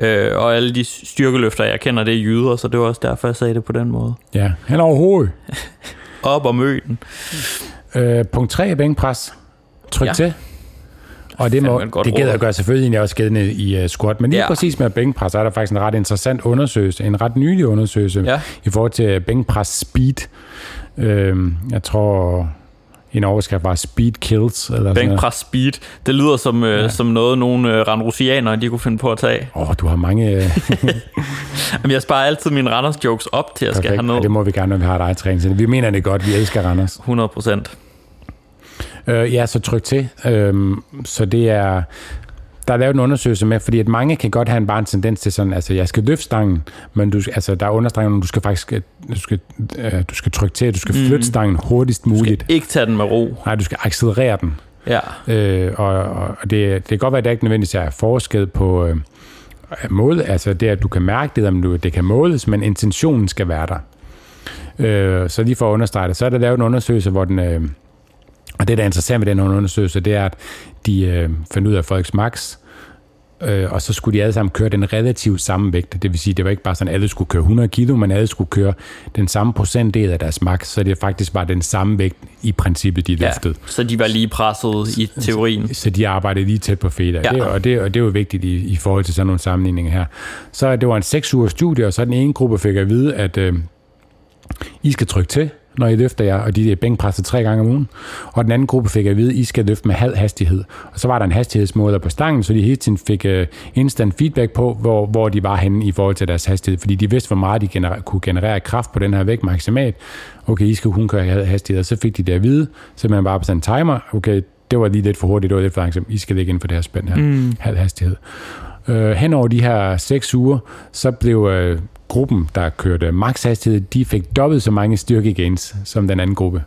Ja. Øh, og alle de styrkeløfter, jeg kender, det er jyder, så det var også derfor, jeg sagde det på den måde. ja. Hen over hovedet. Op og mød den. Øh, punkt 3 er bænkpres. Tryk ja. Ja. til. Og det, må, et det råd. at gøre selvfølgelig egentlig også gældende i uh, squat. Men lige ja. Ja. præcis med bænkpres, er der faktisk en ret interessant undersøgelse, en ret nylig undersøgelse Ja. i forhold til bænkpres speed. Øh, jeg tror, en overskrift var speed kills. Eller noget. Bænkpres speed. Det lyder som, øh, Ja. som noget, nogle øh, randrusianere, de kunne finde på at tage. Åh, oh, du har mange... Øh, Jamen, jeg sparer altid mine Randers jokes op til, at jeg skal have Ja, ned. det må vi gerne, når vi har dig træning. Vi mener det godt. Vi elsker Randers. 100 procent. Øh, ja, så tryk til. Øh, så det er... Der er lavet en undersøgelse med, fordi at mange kan godt have en bare en tendens til sådan, altså jeg skal løfte stangen, men du, altså, der er understreget, du skal faktisk du skal, øh, du skal trykke til, du skal flytte stangen hurtigst muligt. Ikke tage den med ro. Nej, du skal accelerere den. Ja. Øh, og og det, det kan godt være, at det ikke nødvendigvis er forsket på øh, mål, altså det, at du kan mærke det, om du, det kan måles, men intentionen skal være der. Øh, så lige for at understrege det, så er der lavet en undersøgelse, hvor den, øh, og det, der er interessant ved den undersøgelse, det er, at de øh, fandt ud af folks max, øh, og så skulle de alle sammen køre den relativt samme vægt. Det vil sige, det var ikke bare sådan, at alle skulle køre 100 kilo, men alle skulle køre den samme procentdel af deres max, så det faktisk var den samme vægt i princippet, de ja. løftede. Så de var lige presset i teorien. Så de arbejdede lige tæt på feder. Ja. Det, og, det, og det er jo vigtigt i, i forhold til sådan nogle sammenligninger her. Så det var en 6 ugers studie, og så den ene gruppe fik at vide, at øh, I skal trykke til, når I løfter jer, og de er bænkpresset tre gange om ugen. Og den anden gruppe fik at vide, at I skal løfte med halv hastighed. Og så var der en hastighedsmåler på stangen, så de hele tiden fik uh, instant feedback på, hvor, hvor de var henne i forhold til deres hastighed. Fordi de vidste, hvor meget de gener- kunne generere kraft på den her vægt maksimalt. Okay, I skal kun køre halv hastighed, og så fik de det at vide, så man bare på sådan en timer, okay, det var lige lidt for hurtigt, det var lidt for langsomt, I skal ligge inden for det her spænd her, mm. halv hastighed. Øh, hen over de her 6 uger, så blev øh, gruppen, der kørte max hastighed, de fik dobbelt så mange styrkegains som den anden gruppe.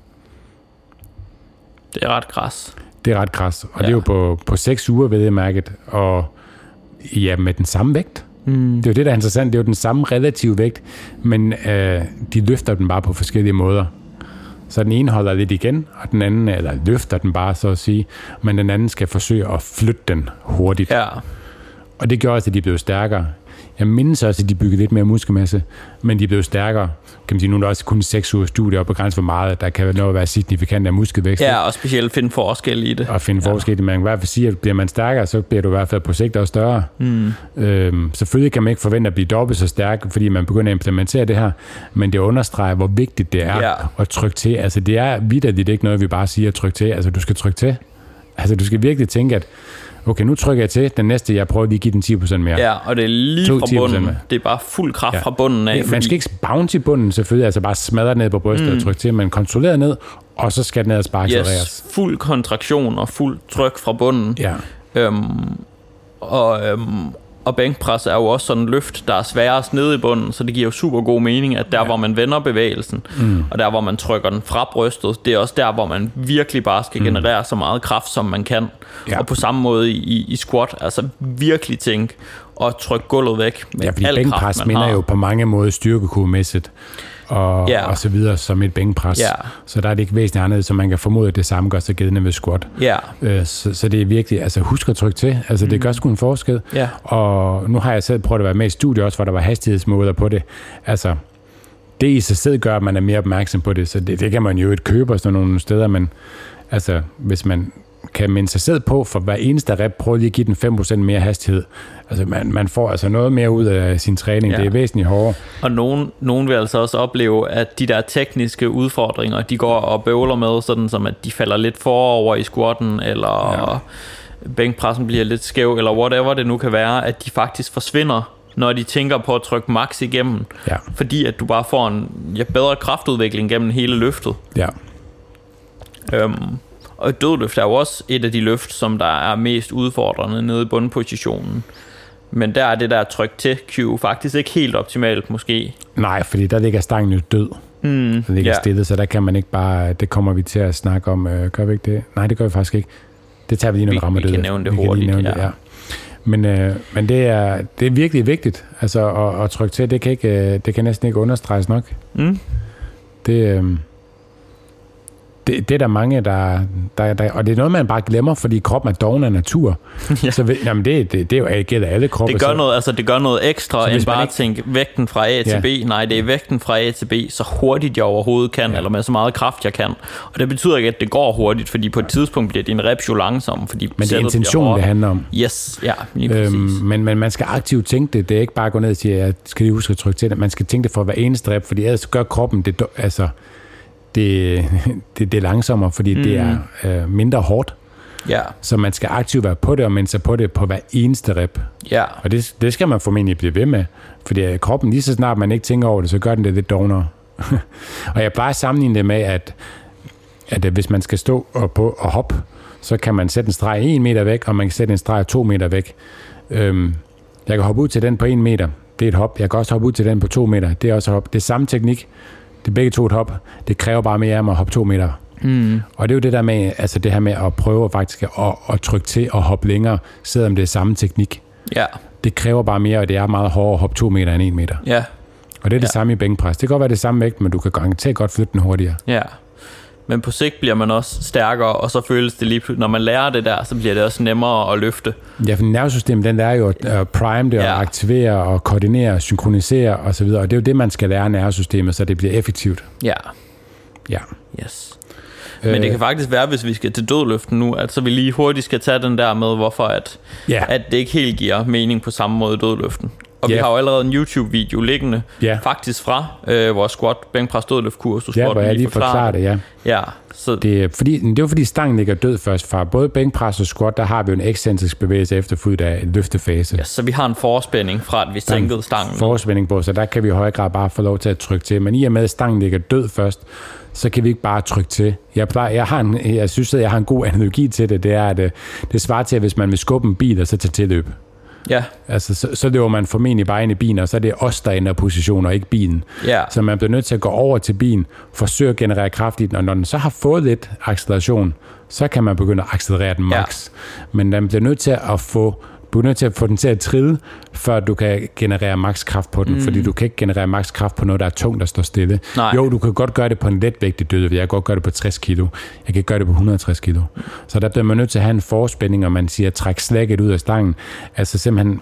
Det er ret græs. Det er ret kras. Og. Ja. det er jo på, på 6 uger, ved jeg mærket. Og ja, med den samme vægt. Mm. Det er jo det, der er interessant. Det er jo den samme relative vægt, men øh, de løfter den bare på forskellige måder. Så den ene holder lidt igen, og den anden, eller løfter den bare, så at sige, men den anden skal forsøge at flytte den hurtigt. Ja, Og det gjorde også, at de blev stærkere. Jeg mindes også, at de byggede lidt mere muskelmasse, men de blev stærkere. Kan man sige, nu er der også kun 6 uger studie og begrænset, hvor meget der kan nå at være signifikant af muskelvækst. ja og specielt finde forskel i det. at finde ja. forskel. Man kan i hvert fald sige, at bliver man stærkere, så bliver du i hvert fald på sigt også større. Mm. Øhm, selvfølgelig kan man ikke forvente at blive dobbelt så stærk, fordi man begynder at implementere det her, men det understreger, hvor vigtigt det er Ja. at trykke til. Altså det er vidderligt ikke noget, vi bare siger at trykke til. Altså du skal trykke til. Altså du skal virkelig tænke, at okay, nu trykker jeg til, den næste, jeg prøver lige at give den 10% mere. Ja, og det er lige To- fra 10% bunden. med. Det er bare fuld kraft Ja. fra bunden af. Man fordi- skal ikke bounce i bunden selvfølgelig, altså bare smadre ned på brystet mm. og trykke til, men kontrolleret ned, og så skal den ellers bare accelereres. Yes, fuld kontraktion og fuld tryk fra bunden. Ja. Øhm, og, øhm, og bænkpres er jo også sådan en løft, der er sværest nede i bunden, så det giver jo super god mening, at der, ja. hvor man vender bevægelsen, mm. og der, hvor man trykker den fra brystet, det er også der, hvor man virkelig bare skal generere så meget kraft, som man kan. Ja. Og på samme måde i, i, squat, altså virkelig tænke og trykke gulvet væk med Ja, fordi al kraft, bænkpres man minder har. jo på mange måder styrkekurvemæssigt og, Ja. og så videre som et bænkpres. Ja. Så der er det ikke væsentligt anderledes, så man kan formode, at det samme gør sig gældende ved squat. Ja, Øh, Så, så det er virkelig, altså husk at trykke til, altså det gør sgu en forskel. Ja. Og nu har jeg selv prøvet at være med i studiet også, hvor der var hastighedsmåder på det. Altså, det i sig selv gør, at man er mere opmærksom på det, så det, det kan man jo ikke købe sådan nogle steder, men altså, hvis man kan minde sig selv på, for hver eneste rep, prøv lige at give den 5% mere hastighed. Altså, man, man får altså noget mere ud af sin træning. Ja. Det er væsentligt hårdere. Og nogen, nogen vil altså også opleve, at de der tekniske udfordringer, de går og bøvler med, sådan som at de falder lidt forover i squatten, eller ja. bænkpressen bliver lidt skæv, eller whatever det nu kan være, at de faktisk forsvinder, når de tænker på at trykke max igennem. Ja. Fordi at du bare får en ja, bedre kraftudvikling gennem hele løftet. Ja. Øhm, og et dødløft er jo også et af de løft, som der er mest udfordrende nede i bundpositionen. Men der er det der tryk til Q faktisk ikke helt optimalt måske. Nej, fordi der ligger stangen jo død. Mm, den ligger ja. ja. stille, så der kan man ikke bare, det kommer vi til at snakke om. Øh, gør vi ikke det? Nej, det gør vi faktisk ikke. Det tager vi lige, når vi, Vi- rammer vi kan død. nævne det vi hurtigt, nævne ja. Det, ja. Men, øh, men det, er, det er virkelig vigtigt altså, at, at trykke til. Det kan, ikke, øh, det kan næsten ikke understreges nok. Mm. Det, øh, det, det er der mange, der, der, der... Og det er noget, man bare glemmer, fordi kroppen er doven af natur. Ja. ja. Så ved- jamen, det, det, det er jo det gælder alle kroppe. Det gør, så, noget, altså det gør noget ekstra, end bare at ikke- tænke vægten fra A til Ja. B. Nej, det er vægten fra A til B, så hurtigt jeg overhovedet kan, ja. eller med så meget kraft jeg kan. Og det betyder ikke, at det går hurtigt, fordi på et tidspunkt bliver din reps jo langsom, fordi Men det er intentionen, det handler om. Yes, ja, lige præcis. Øhm, men, men man skal aktivt tænke det. Det er ikke bare at gå ned og sige, at jeg skal lige huske at trykke til det. Man skal tænke det for hver eneste rep, fordi ellers gør kroppen det, altså, det, det, det er langsommere, fordi mm. det er øh, mindre hårdt. ja, Så man skal aktivt være på det, og minde sig på det på hver eneste rep. ja, Og det, det skal man formentlig blive ved med. Fordi kroppen, lige så snart man ikke tænker over det, så gør den det lidt dognere. og jeg plejer at sammenligne det med, at, at hvis man skal stå og, på og hoppe, så kan man sætte en streg 1 meter væk, og man kan sætte en streg 2 meter væk. Øhm, jeg kan hoppe ud til den på 1 meter. Det er et hop. Jeg kan også hoppe ud til den på 2 meter. Det er også et hop. Det er samme teknik. Det er begge to et hop. Det kræver bare mere af mig at hoppe 2 meter. Mm. Og det er jo det der med, altså det her med at prøve faktisk at, at trykke til og hoppe længere, selvom det er samme teknik. ja, Det kræver bare mere, og det er meget hårdere at hoppe 2 meter end 1 meter. ja, Og det er det ja. samme i bænkpres. Det kan godt være det samme vægt, men du kan garanteret godt flytte den hurtigere. ja. Men på sigt bliver man også stærkere, og så føles det lige når man lærer det der, så bliver det også nemmere at løfte. Ja, for nervesystemet, den lærer jo at uh, prime det, og Ja. aktivere, og koordinere, synkronisere osv., og det er jo det, man skal lære nervesystemet, så det bliver effektivt. Ja, Ja. yes. Men det kan faktisk være, hvis vi skal til dødløften nu, at så vi lige hurtigt skal tage den der med, hvorfor at, Ja. at det ikke helt giver mening på samme måde i dødløften. Og vi Ja. har jo allerede en YouTube-video liggende, Ja. faktisk fra øh, vores squat, bænkpres, dødløftkurs. Ja, hvor jeg lige forklarer det, ja. Ja, så Det er, fordi, det er jo fordi stangen ligger død først fra. Både bænkpres og squat, der har vi jo en ekscentrisk bevægelse efterfulgt af en løftefase. ja, så vi har en forspænding fra, at vi sænkede stangen. forspænding på, så der kan vi i høj grad bare få lov til at trykke til. Men i og med, at stangen ligger død først, så kan vi ikke bare trykke til. Jeg, plejer, jeg, har en, jeg synes, at jeg har en god analogi til det. Det er, at øh, det svarer til, at hvis man vil skubbe en bil og så tage tilløb. Ja, Altså, så, så løber man formentlig bare ind i bilen, og så er det os, der ændrer position, og ikke bilen. ja. Så man bliver nødt til at gå over til bilen, forsøge at generere kraft i den, og når den så har fået lidt acceleration, så kan man begynde at accelerere den Ja. max. Men man bliver nødt til at få du er nødt til at få den til at trille, før du kan generere max kraft på den, mm. fordi du kan ikke generere max kraft på noget, der er tungt, der står stille. Nej. Jo, du kan godt gøre det på en letvægtig dødvægt. Jeg kan godt gøre det på 60 kilo. Jeg kan ikke gøre det på 160 kilo. Så der bliver man nødt til at have en forspænding, og man siger, træk slækket ud af stangen. Altså simpelthen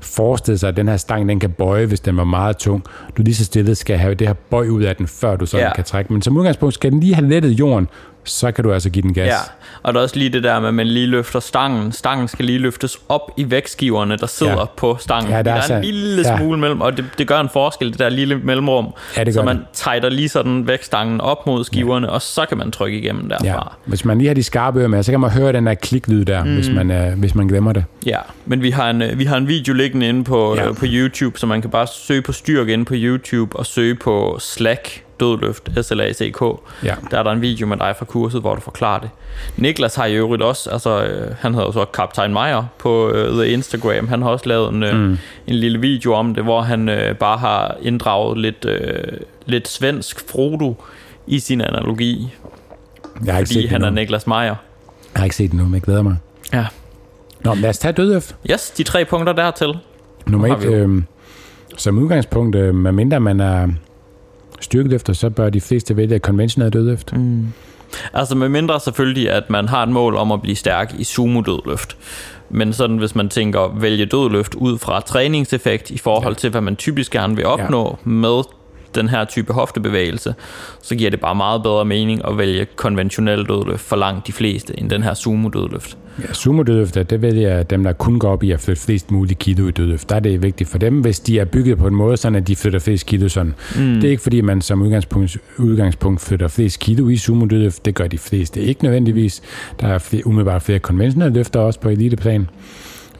forestille sig, at den her stang, den kan bøje, hvis den var meget tung. Du lige så stille skal have det her bøj ud af den, før du sådan ja. kan trække. Men som udgangspunkt skal den lige have lettet jorden, så kan du altså give den gas. Ja, og der er også lige det der med, at man lige løfter stangen. Stangen skal lige løftes op i vægtskiverne, der sidder ja. Ja. på stangen. Ja, Ja, der er der er en lille ja. smule mellem, og det, det gør en forskel, det der lille mellemrum. Ja, det så man det. tighter lige sådan vægtstangen op mod skiverne, ja. og så kan man trykke igennem Ja. derfra. Hvis man lige har de skarpe ører med, så kan man høre den der kliklyd der, mm. hvis, man, uh, hvis man glemmer det. Ja, men vi har en, øh, vi har en video liggende inde på, Ja. ja. på YouTube, så man kan bare søge på styrke inde på YouTube og søge på Slack dødløft, S-L-A-C-K. Ja. Der er der en video med dig fra kurset, hvor du forklarer det. Niklas har i øvrigt også, altså øh, han hedder jo så Kaptajn Meyer på øh, The Instagram, han har også lavet en, øh, mm. en lille video om det, hvor han øh, bare har inddraget lidt, øh, lidt svensk Frodo i sin analogi, Jeg har ikke fordi set han er. Niklas Meyer. Jeg har ikke set det nu, men jeg glæder mig. Ja. Nå, lad os tage dødøft. Yes, de tre punkter dertil. Nummer et, øh, som udgangspunkt, øh, medmindre man er styrkeløfter, så bør de fleste vælge konventionel dødløft. Mm. Altså med mindre selvfølgelig, at man har et mål om at blive stærk i sumo-dødløft. Men sådan, hvis man tænker vælge dødløft ud fra træningseffekt i forhold til, hvad man typisk gerne vil opnå ja. med den her type hoftebevægelse, så giver det bare meget bedre mening at vælge konventionel dødløft for langt de fleste, end den her sumo-dødløft. Ja, sumo-dødløfter, det vælger dem, der kun går op i at flytte flest mulige kilo i dødløft. Der er det vigtigt for dem, hvis de er bygget på en måde, sådan at de flytter flest kilo sådan. Mm. Det er ikke fordi, man som udgangspunkt, udgangspunkt flytter flest kilo i sumo-dødløft. Det gør de fleste ikke nødvendigvis. Der er flere, umiddelbart flere konventionelle løfter også på eliteplan.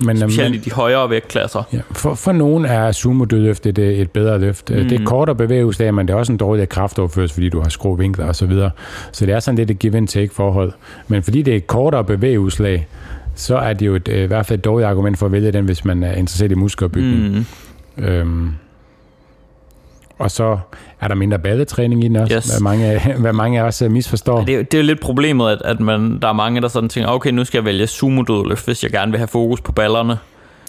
Men, øhm, Specielt men- i de højere vægtklasser. Ja, for, for nogen er sumo-dødløft et, et bedre løft. Mm. Det er kortere bevægelseslag, men det er også en dårligere kraftoverførsel, fordi du har skruvinkler og så videre. Så det er sådan lidt et give-and-take forhold. Men fordi det er et kortere bevægelseslag, så er det jo et, øh, i hvert fald et dårligt argument for at vælge den, hvis man er interesseret i muskelopbygning. Mm. Øhm, og så er der mindre balletræning i den også, Yes. hvad, mange, hvad mange af os øh, misforstår. Det er, det er lidt problemet, at, at man, der er mange, der sådan tænker, okay, nu skal jeg vælge sumo-dødløft, hvis jeg gerne vil have fokus på ballerne.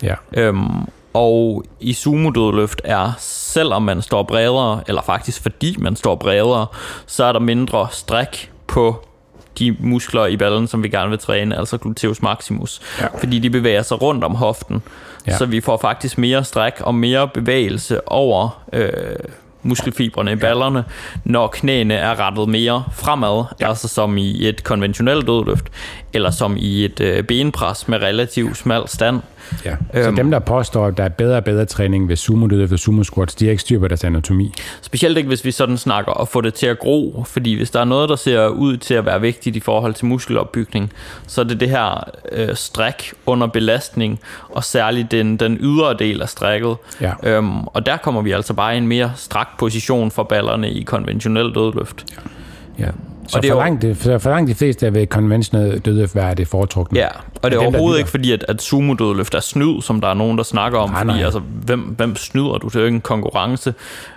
Ja. Øhm, og i sumo-dødløft er, selvom man står bredere, eller faktisk fordi man står bredere, så er der mindre stræk på de muskler i ballen, som vi gerne vil træne, altså gluteus maximus. Ja. Fordi de bevæger sig rundt om hoften. Ja. Ja. Så vi får faktisk mere stræk og mere bevægelse over øh, muskelfibrene i ballerne, når knæene er rettet mere fremad, ja. altså som i et konventionelt dødløft, eller som i et øh, benpres med relativt smal stand. Ja. Så Øhm. dem, der påstår, at der er bedre og bedre træning ved sumo-dødløft og sumo-squats, de har ikke styr på deres anatomi. Specielt ikke, hvis vi sådan snakker og få det til at gro, fordi hvis der er noget, der ser ud til at være vigtigt i forhold til muskelopbygning, så er det det her øh, stræk under belastning, og særligt den, den ydre del af strækket. Ja. Øhm, og der kommer vi altså bare i en mere strakt position for ballerne i konventionel dødløft. Ja. Så Og det er for, langt, for, for langt de fleste ved konventionel dødløft, er det foretrukne? Ja, og det er dem, overhovedet ikke fordi, at, at sumo-dødløft er snyd, som der er nogen, der snakker om. Nej, fordi nej. altså, hvem, hvem snyder du? Det er jo ikke en konkurrence.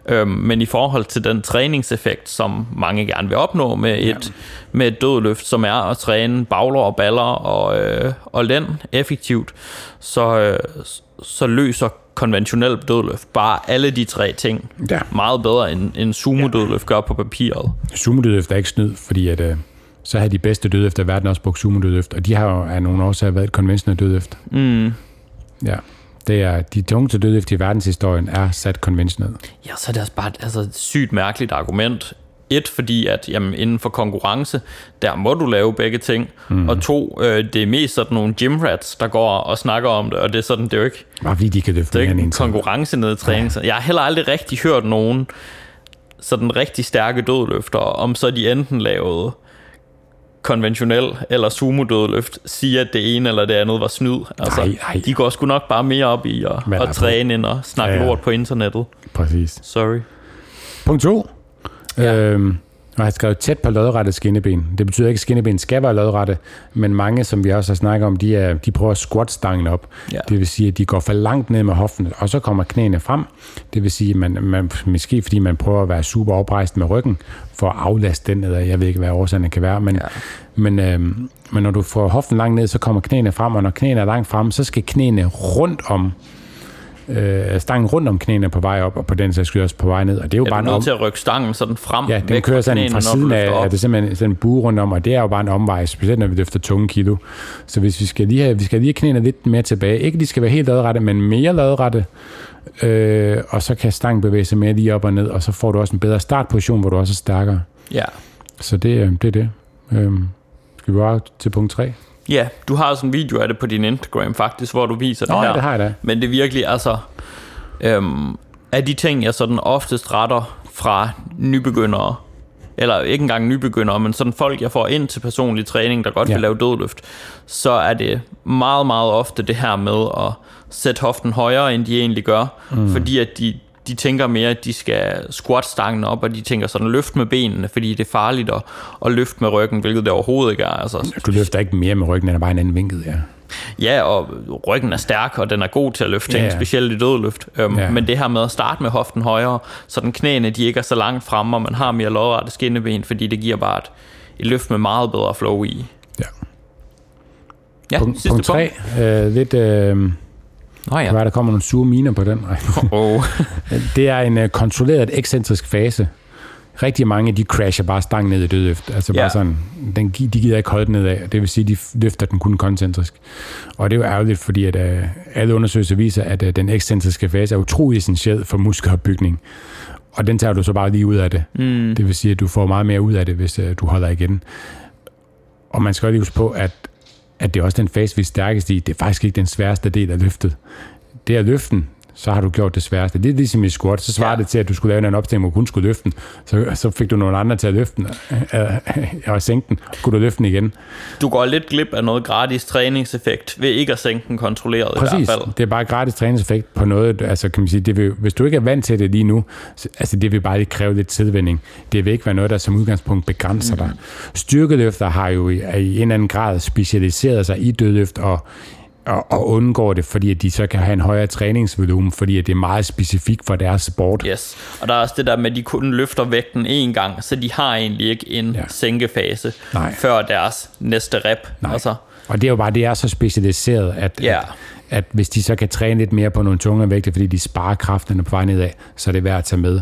Øhm, men i forhold til den træningseffekt, som mange gerne vil opnå med et, med et dødløft, som er at træne bagler og baller og, øh, og lænd effektivt, så, øh, så løser konventionel dødløft bare alle de tre ting Ja. meget bedre, end, end sumo-dødløft gør på papiret. Sumo-dødløft er ikke snyd, fordi at, øh, så har de bedste dødløft i verden også brugt sumo-dødløft, og de har jo af nogle årsager været et konventionelt dødløft. Mm. Ja. Det er, de tungeste dødløft i verdenshistorien er sat konventionelt. Ja, så er det også bare et altså, et sygt mærkeligt argument. Et, fordi at jamen, inden for konkurrence, der må du lave begge ting. Mm. Og to, øh, det er mest sådan nogle gymrats, der går og snakker om det, og det er sådan, det er jo ikke, Bare fordi de kan løfte det er ikke en træning. Så Jeg har heller aldrig rigtig hørt nogen sådan rigtig stærke dødløfter, om så de enten lavede konventionel eller sumo dødløft, sige at det ene eller det andet var snyd. Altså, Nej, nej. De går sgu nok bare mere op i at, at på? træne end at snakke Ja, ja, ja. lort på internettet. Præcis. Sorry. Punkt to. Ja. Øhm, jeg har skrevet tæt på lodrette skinneben. Det betyder ikke, at skinneben skal være lodrette, men mange, som vi også har snakket om, de, er, de prøver at squat stangen op. Ja. Det vil sige, at de går for langt ned med hoften, og så kommer knæene frem. Det vil sige, at man, man, måske fordi man prøver at være super oprejst med ryggen, for at aflaste den, eller jeg ved ikke, hvad årsagen kan være, men, ja. men, øhm, men når du får hoften langt ned, så kommer knæene frem, og når knæene er langt frem, så skal knæene rundt om øh, stangen rundt om knæene på vej op, og på den sags skyld også på vej ned. Og det er jo Er bare du en nødt om... til at rykke stangen sådan frem? Ja, den kører sådan fra siden af, er det simpelthen sådan en bue rundt om, og det er jo bare en omvej, specielt når vi løfter tunge kilo. Så hvis vi skal lige have, vi skal lige have knæene lidt mere tilbage, ikke de skal være helt lodrette, men mere lodrette, øh, og så kan stangen bevæge sig mere lige op og ned, og så får du også en bedre startposition, hvor du også er stærkere. Ja. Så det, øh, det er det. Øh, skal vi bare til punkt 3? Ja, du har sådan en video af det på din Instagram faktisk, hvor du viser det Nå, her. ja, det har jeg da. Men det er virkelig, altså... Øhm, af de ting, jeg sådan oftest retter fra nybegyndere, eller ikke engang nybegyndere, men sådan folk, jeg får ind til personlig træning, der godt Ja. vil lave dødløft, så er det meget, meget ofte det her med at sætte hoften højere, end de egentlig gør, mm. fordi at de, de tænker mere, at de skal squat stangen op, og de tænker sådan, løft med benene, fordi det er farligt at, at løfte med ryggen, hvilket det overhovedet ikke er. Altså, Du løfter ikke mere med ryggen, end bare en anden vinkel, ja. Ja, og ryggen er stærk, og den er god til at løfte ting, Ja, ja. specielt i dødløft. Øhm, Ja. Men det her med at starte med hoften højere, så den knæene de ikke er så langt fremme, og man har mere lodrette skinneben, fordi det giver bare et, et løft med meget bedre flow i. ja. Ja, Punkt, sidste punkt 3. Øh, lidt... Øh, Nå ja. Hvad der kommer nogle sure miner på den. Oh. Det er en uh, kontrolleret ekscentrisk fase. Rigtig mange, de crasher bare stangen ned i dødløft. Altså bare Ja. sådan, den, de gider ikke holde den nedad. Det vil sige, de løfter den kun koncentrisk. Og det er jo ærgerligt, fordi at, uh, alle undersøgelser viser, at uh, den ekscentriske fase er utrolig essentiel for muskelopbygning. Og den tager du så bare lige ud af det. Mm. Det vil sige, at du får meget mere ud af det, hvis uh, du holder igen. Og man skal også lige huske på, at, at det er også den fase, vi er stærkest i. Det er faktisk ikke den sværeste del af løftet. Det er løften, så har du gjort det sværeste. Det er ligesom i squat, så svarer Ja. det til, at du skulle lave en opstilling, hvor du kun skulle løfte den. Så, så fik du nogle andre til at løfte den, øh, øh, og sænke den. Kunne du løfte den igen? Du går lidt glip af noget gratis træningseffekt ved ikke at sænke den kontrolleret i Præcis. hvert fald. Det er bare gratis træningseffekt på noget, altså kan man sige, det vil, hvis du ikke er vant til det lige nu, så, altså det vil bare lige kræve lidt tilvænding. Det vil ikke være noget, der som udgangspunkt begrænser mm. dig. Styrkeløfter har jo i, i en eller anden grad specialiseret sig i dødløft og og, og undgår det, fordi at de så kan have en højere træningsvolumen, fordi at det er meget specifikt for deres sport. Yes. Og der er også det der med, at de kun løfter vægten én gang, så de har egentlig ikke en ja. Sænkefase Nej. før deres næste rep. Nej. Altså, Og det er jo bare, det er så specialiseret, at, Ja. at, at hvis de så kan træne lidt mere på nogle tungere vægte, fordi de sparer kræfterne på vej nedad, så er det værd at tage med.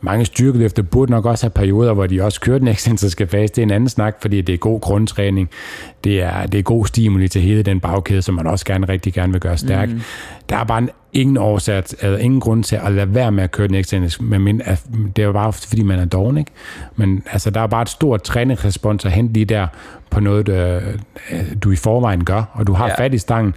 Mange styrkeløfter burde nok også have perioder, hvor de også kører den ekscentriske fase. Det er en anden snak, fordi det er god grundtræning. Det er, det er god stimuli til hele den bagkæde, som man også gerne rigtig gerne vil gøre stærk. Mm. Der er bare en, ingen årsag, eller ingen grund til at lade være med at køre den ekscentrisk. Men det er jo bare fordi, man er doven, ikke? Men altså, der er bare et stort træningsrespons at hente lige der på noget, der, du i forvejen gør, og du har ja. fat i stangen.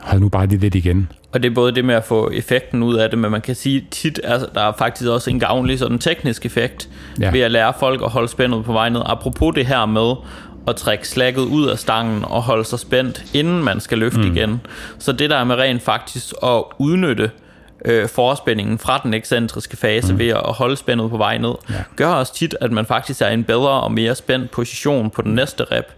Hold nu bare lige lidt igen. Og det er både det med at få effekten ud af det, men man kan sige tit, altså, der er faktisk også en gavnlig sådan teknisk effekt. Ja. ved at lære folk at holde spændet på vej ned. Apropos det her med at trække slækket ud af stangen og holde sig spændt, inden man skal løfte mm. igen. Så det der er med rent faktisk at udnytte øh, forspændingen fra den ekscentriske fase mm. ved at holde spændet på vej ned, ja. gør også tit, at man faktisk er i en bedre og mere spændt position på den næste rep.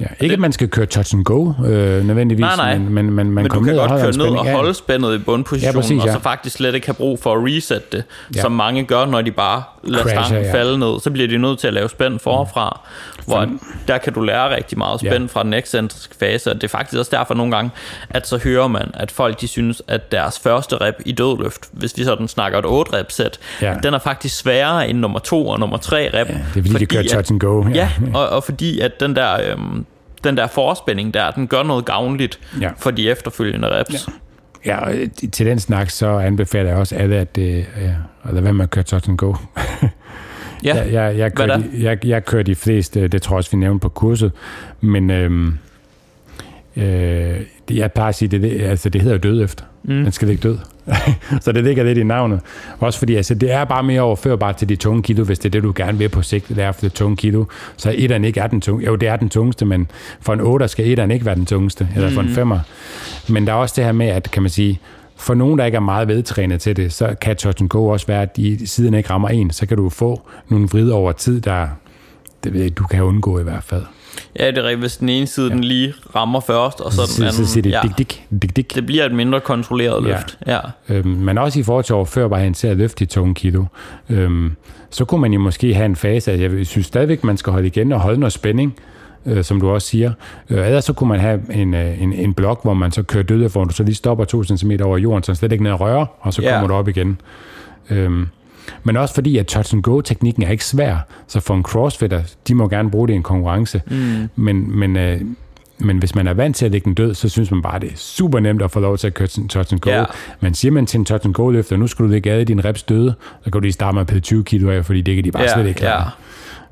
Ja, ikke at man skal køre touch and go øh, nødvendigvis, Nej, nej. men, men, men man Men kommer kan ned og godt holder ned og holde spændet i bundpositionen, Ja, præcis, og ja. så faktisk slet ikke have brug for at resette det. Ja. som mange gør, når de bare lader Crasher, stangen ja. falde ned. Så bliver de nødt til at lave spænd forfra, hvor der kan du lære rigtig meget spænd Ja. fra den ekscentriske fase, og det er faktisk også derfor nogle gange, at så hører man, at folk de synes, at deres første rep i dødløft, hvis vi sådan snakker et 8 rep sæt, Ja. den er faktisk sværere end nummer 2 og nummer 3 rep. Ja, det er fordi, de kører touch and go. Ja, og, og fordi at den der, øhm, den der forspænding der, den gør noget gavnligt Ja. for de efterfølgende reps. Ja, og øh, til den snak, så anbefaler jeg også alle, at det, øh, at lade være med at køre touch and go. Ja, Jeg, jeg, jeg, kører de, jeg, jeg kører de fleste, det tror jeg også, vi nævnte på kurset, men øhm, øh, det- jeg plejer at sige, det, det, altså, det hedder jo dødøft. Mm. Den skal ligge død. så det ligger lidt i navnet. Også fordi altså, det er bare mere overførbart til de tunge kilo, hvis det er det, du gerne vil på sigt, det er for det tunge kilo. Så etteren ikke er den tunge. Jo, det er den tungeste, men for en 8 skal etteren ikke være den tungeste, eller for en femmer. Men der er også det her med, at kan man sige, for nogen, der ikke er meget vedtrænet til det, så kan touch and go også være, at de siden ikke rammer en. Så kan du få nogle vrid over tid, der det ved jeg, du kan undgå i hvert fald. Ja, det er rigtigt, hvis den ene side ja. den lige rammer først, og så den anden... så siger det ja, dik, dik, dik, dik. det bliver et mindre kontrolleret Ja. løft. Ja. Øhm, men også i forhold til overførbarheden til at løfte de tunge kilo, øhm, så kunne man jo måske have en fase, at jeg synes stadigvæk, man skal holde igen og holde noget spænding, øh, som du også siger. Øh, ellers så kunne man have en, øh, en, en blok, hvor man så kører døde, hvor du så lige stopper to cm over jorden, så den slet ikke ned og rører, og så Ja. kommer du op igen. Øhm, men også fordi, at touch and go-teknikken er ikke svær, så for en crossfitter, de må gerne bruge det i en konkurrence. Mm. Men, men, øh, men hvis man er vant til at lægge den død, så synes man bare, det er super nemt at få lov til at køre en touch and go. Ja. Men siger man til en touch and go løfter, nu skal du lægge alle dine reps døde, så kan du lige starte med at pille 20 kilo af, fordi det kan de bare ja, slet ikke klare.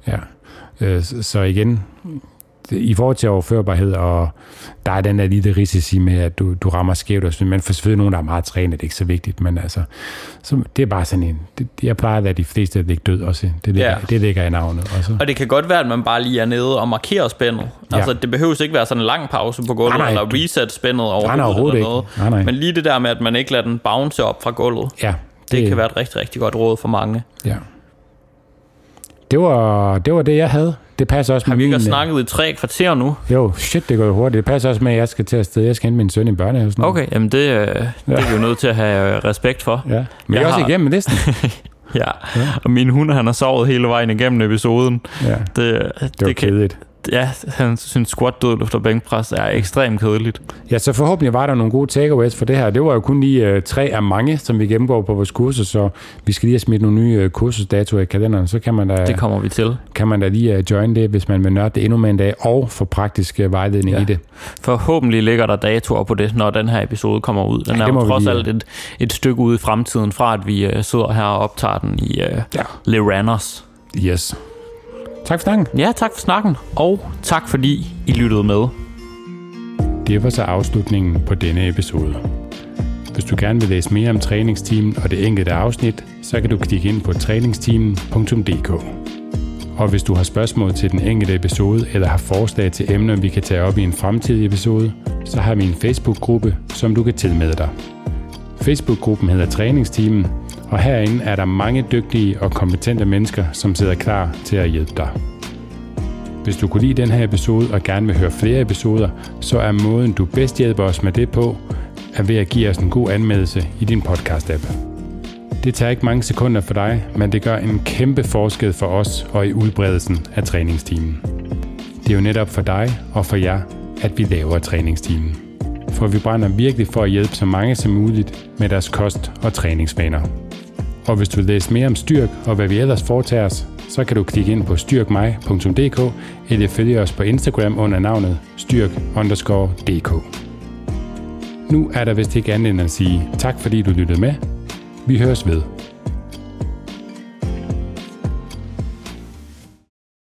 ja. Ja. Øh, så, igen, i forhold til overførbarhed, og der er den der lille risici med, at du, du rammer skævt, og sådan, men for selvfølgelig nogen, der er meget trænet, det er ikke så vigtigt, men altså, så det er bare sådan en, det, jeg plejer at lade de fleste at ligge død også, det ligger, Ja. det ligger i navnet. Og så, Og det kan godt være, at man bare lige er nede og markerer spændet. Ja. Altså, det behøves ikke være sådan en lang pause på gulvet, Nej, nej, eller reset spændet overhovedet, nej, overhovedet eller noget. Nej, nej. Men lige det der med, at man ikke lader den bounce op fra gulvet, ja, det, det kan være et rigtig, rigtig godt råd for mange. Ja. Det var, det var det, jeg havde. Det passer også Har med vi ikke min... snakket i tre kvarter nu? Jo, shit, det går jo hurtigt. Det passer også med, at jeg skal til at sted. Jeg skal hente min søn i børnehave. Sådan noget. Okay, jamen det, øh, det er vi jo nødt til at have øh, respekt for. Ja. Men jeg, Jeg er også har- igennem listen. Ja, og min hund, han har sovet hele vejen igennem episoden. Ja, Det, det var det kan, kedeligt. Ja, han synes squat dødløft og bænkpres er ekstremt kedeligt. Ja, så forhåbentlig var der nogle gode takeaways for det her. Det var jo kun lige uh, tre af mange, som vi gennemgår på vores kursus, så vi skal lige have smidt nogle nye uh, kursusdatoer i kalenderen. Så kan man da, Det kommer vi til. kan man da lige uh, join det, hvis man vil nørde det endnu mere en dag, og få praktisk uh, vejledning Ja. i det. Forhåbentlig ligger der datoer på det, når den her episode kommer ud. Den Ja, er jo trods alt et, et stykke ude i fremtiden, fra at vi uh, sidder her og optager den i uh, Ja. Le Ranners. Yes. Tak for snakken. Ja, tak for snakken, og tak fordi I lyttede med. Det var så afslutningen på denne episode. Hvis du gerne vil læse mere om træningsteamen og det enkelte afsnit, så kan du klikke ind på træningsteamen.dk. Og hvis du har spørgsmål til den enkelte episode eller har forslag til emner, vi kan tage op i en fremtidig episode, så har vi en Facebook-gruppe, som du kan tilmelde dig. Facebook-gruppen hedder Træningsteamen, og herinde er der mange dygtige og kompetente mennesker, som sidder klar til at hjælpe dig. Hvis du kunne lide den her episode og gerne vil høre flere episoder, så er måden, du bedst hjælper os med det på, er ved at give os en god anmeldelse i din podcast-app. Det tager ikke mange sekunder for dig, men det gør en kæmpe forskel for os og i udbredelsen af træningstimen. Det er jo netop for dig og for jer, at vi laver træningstimen. For vi brænder virkelig for at hjælpe så mange som muligt med deres kost- og træningsvaner. Og hvis du vil læse mere om Styrk og hvad vi ellers foretager os, så kan du klikke ind på styrkmig.dk eller følge os på Instagram under navnet styrk_dk. Nu er der vist ikke andet end at sige tak fordi du lyttede med. Vi høres ved.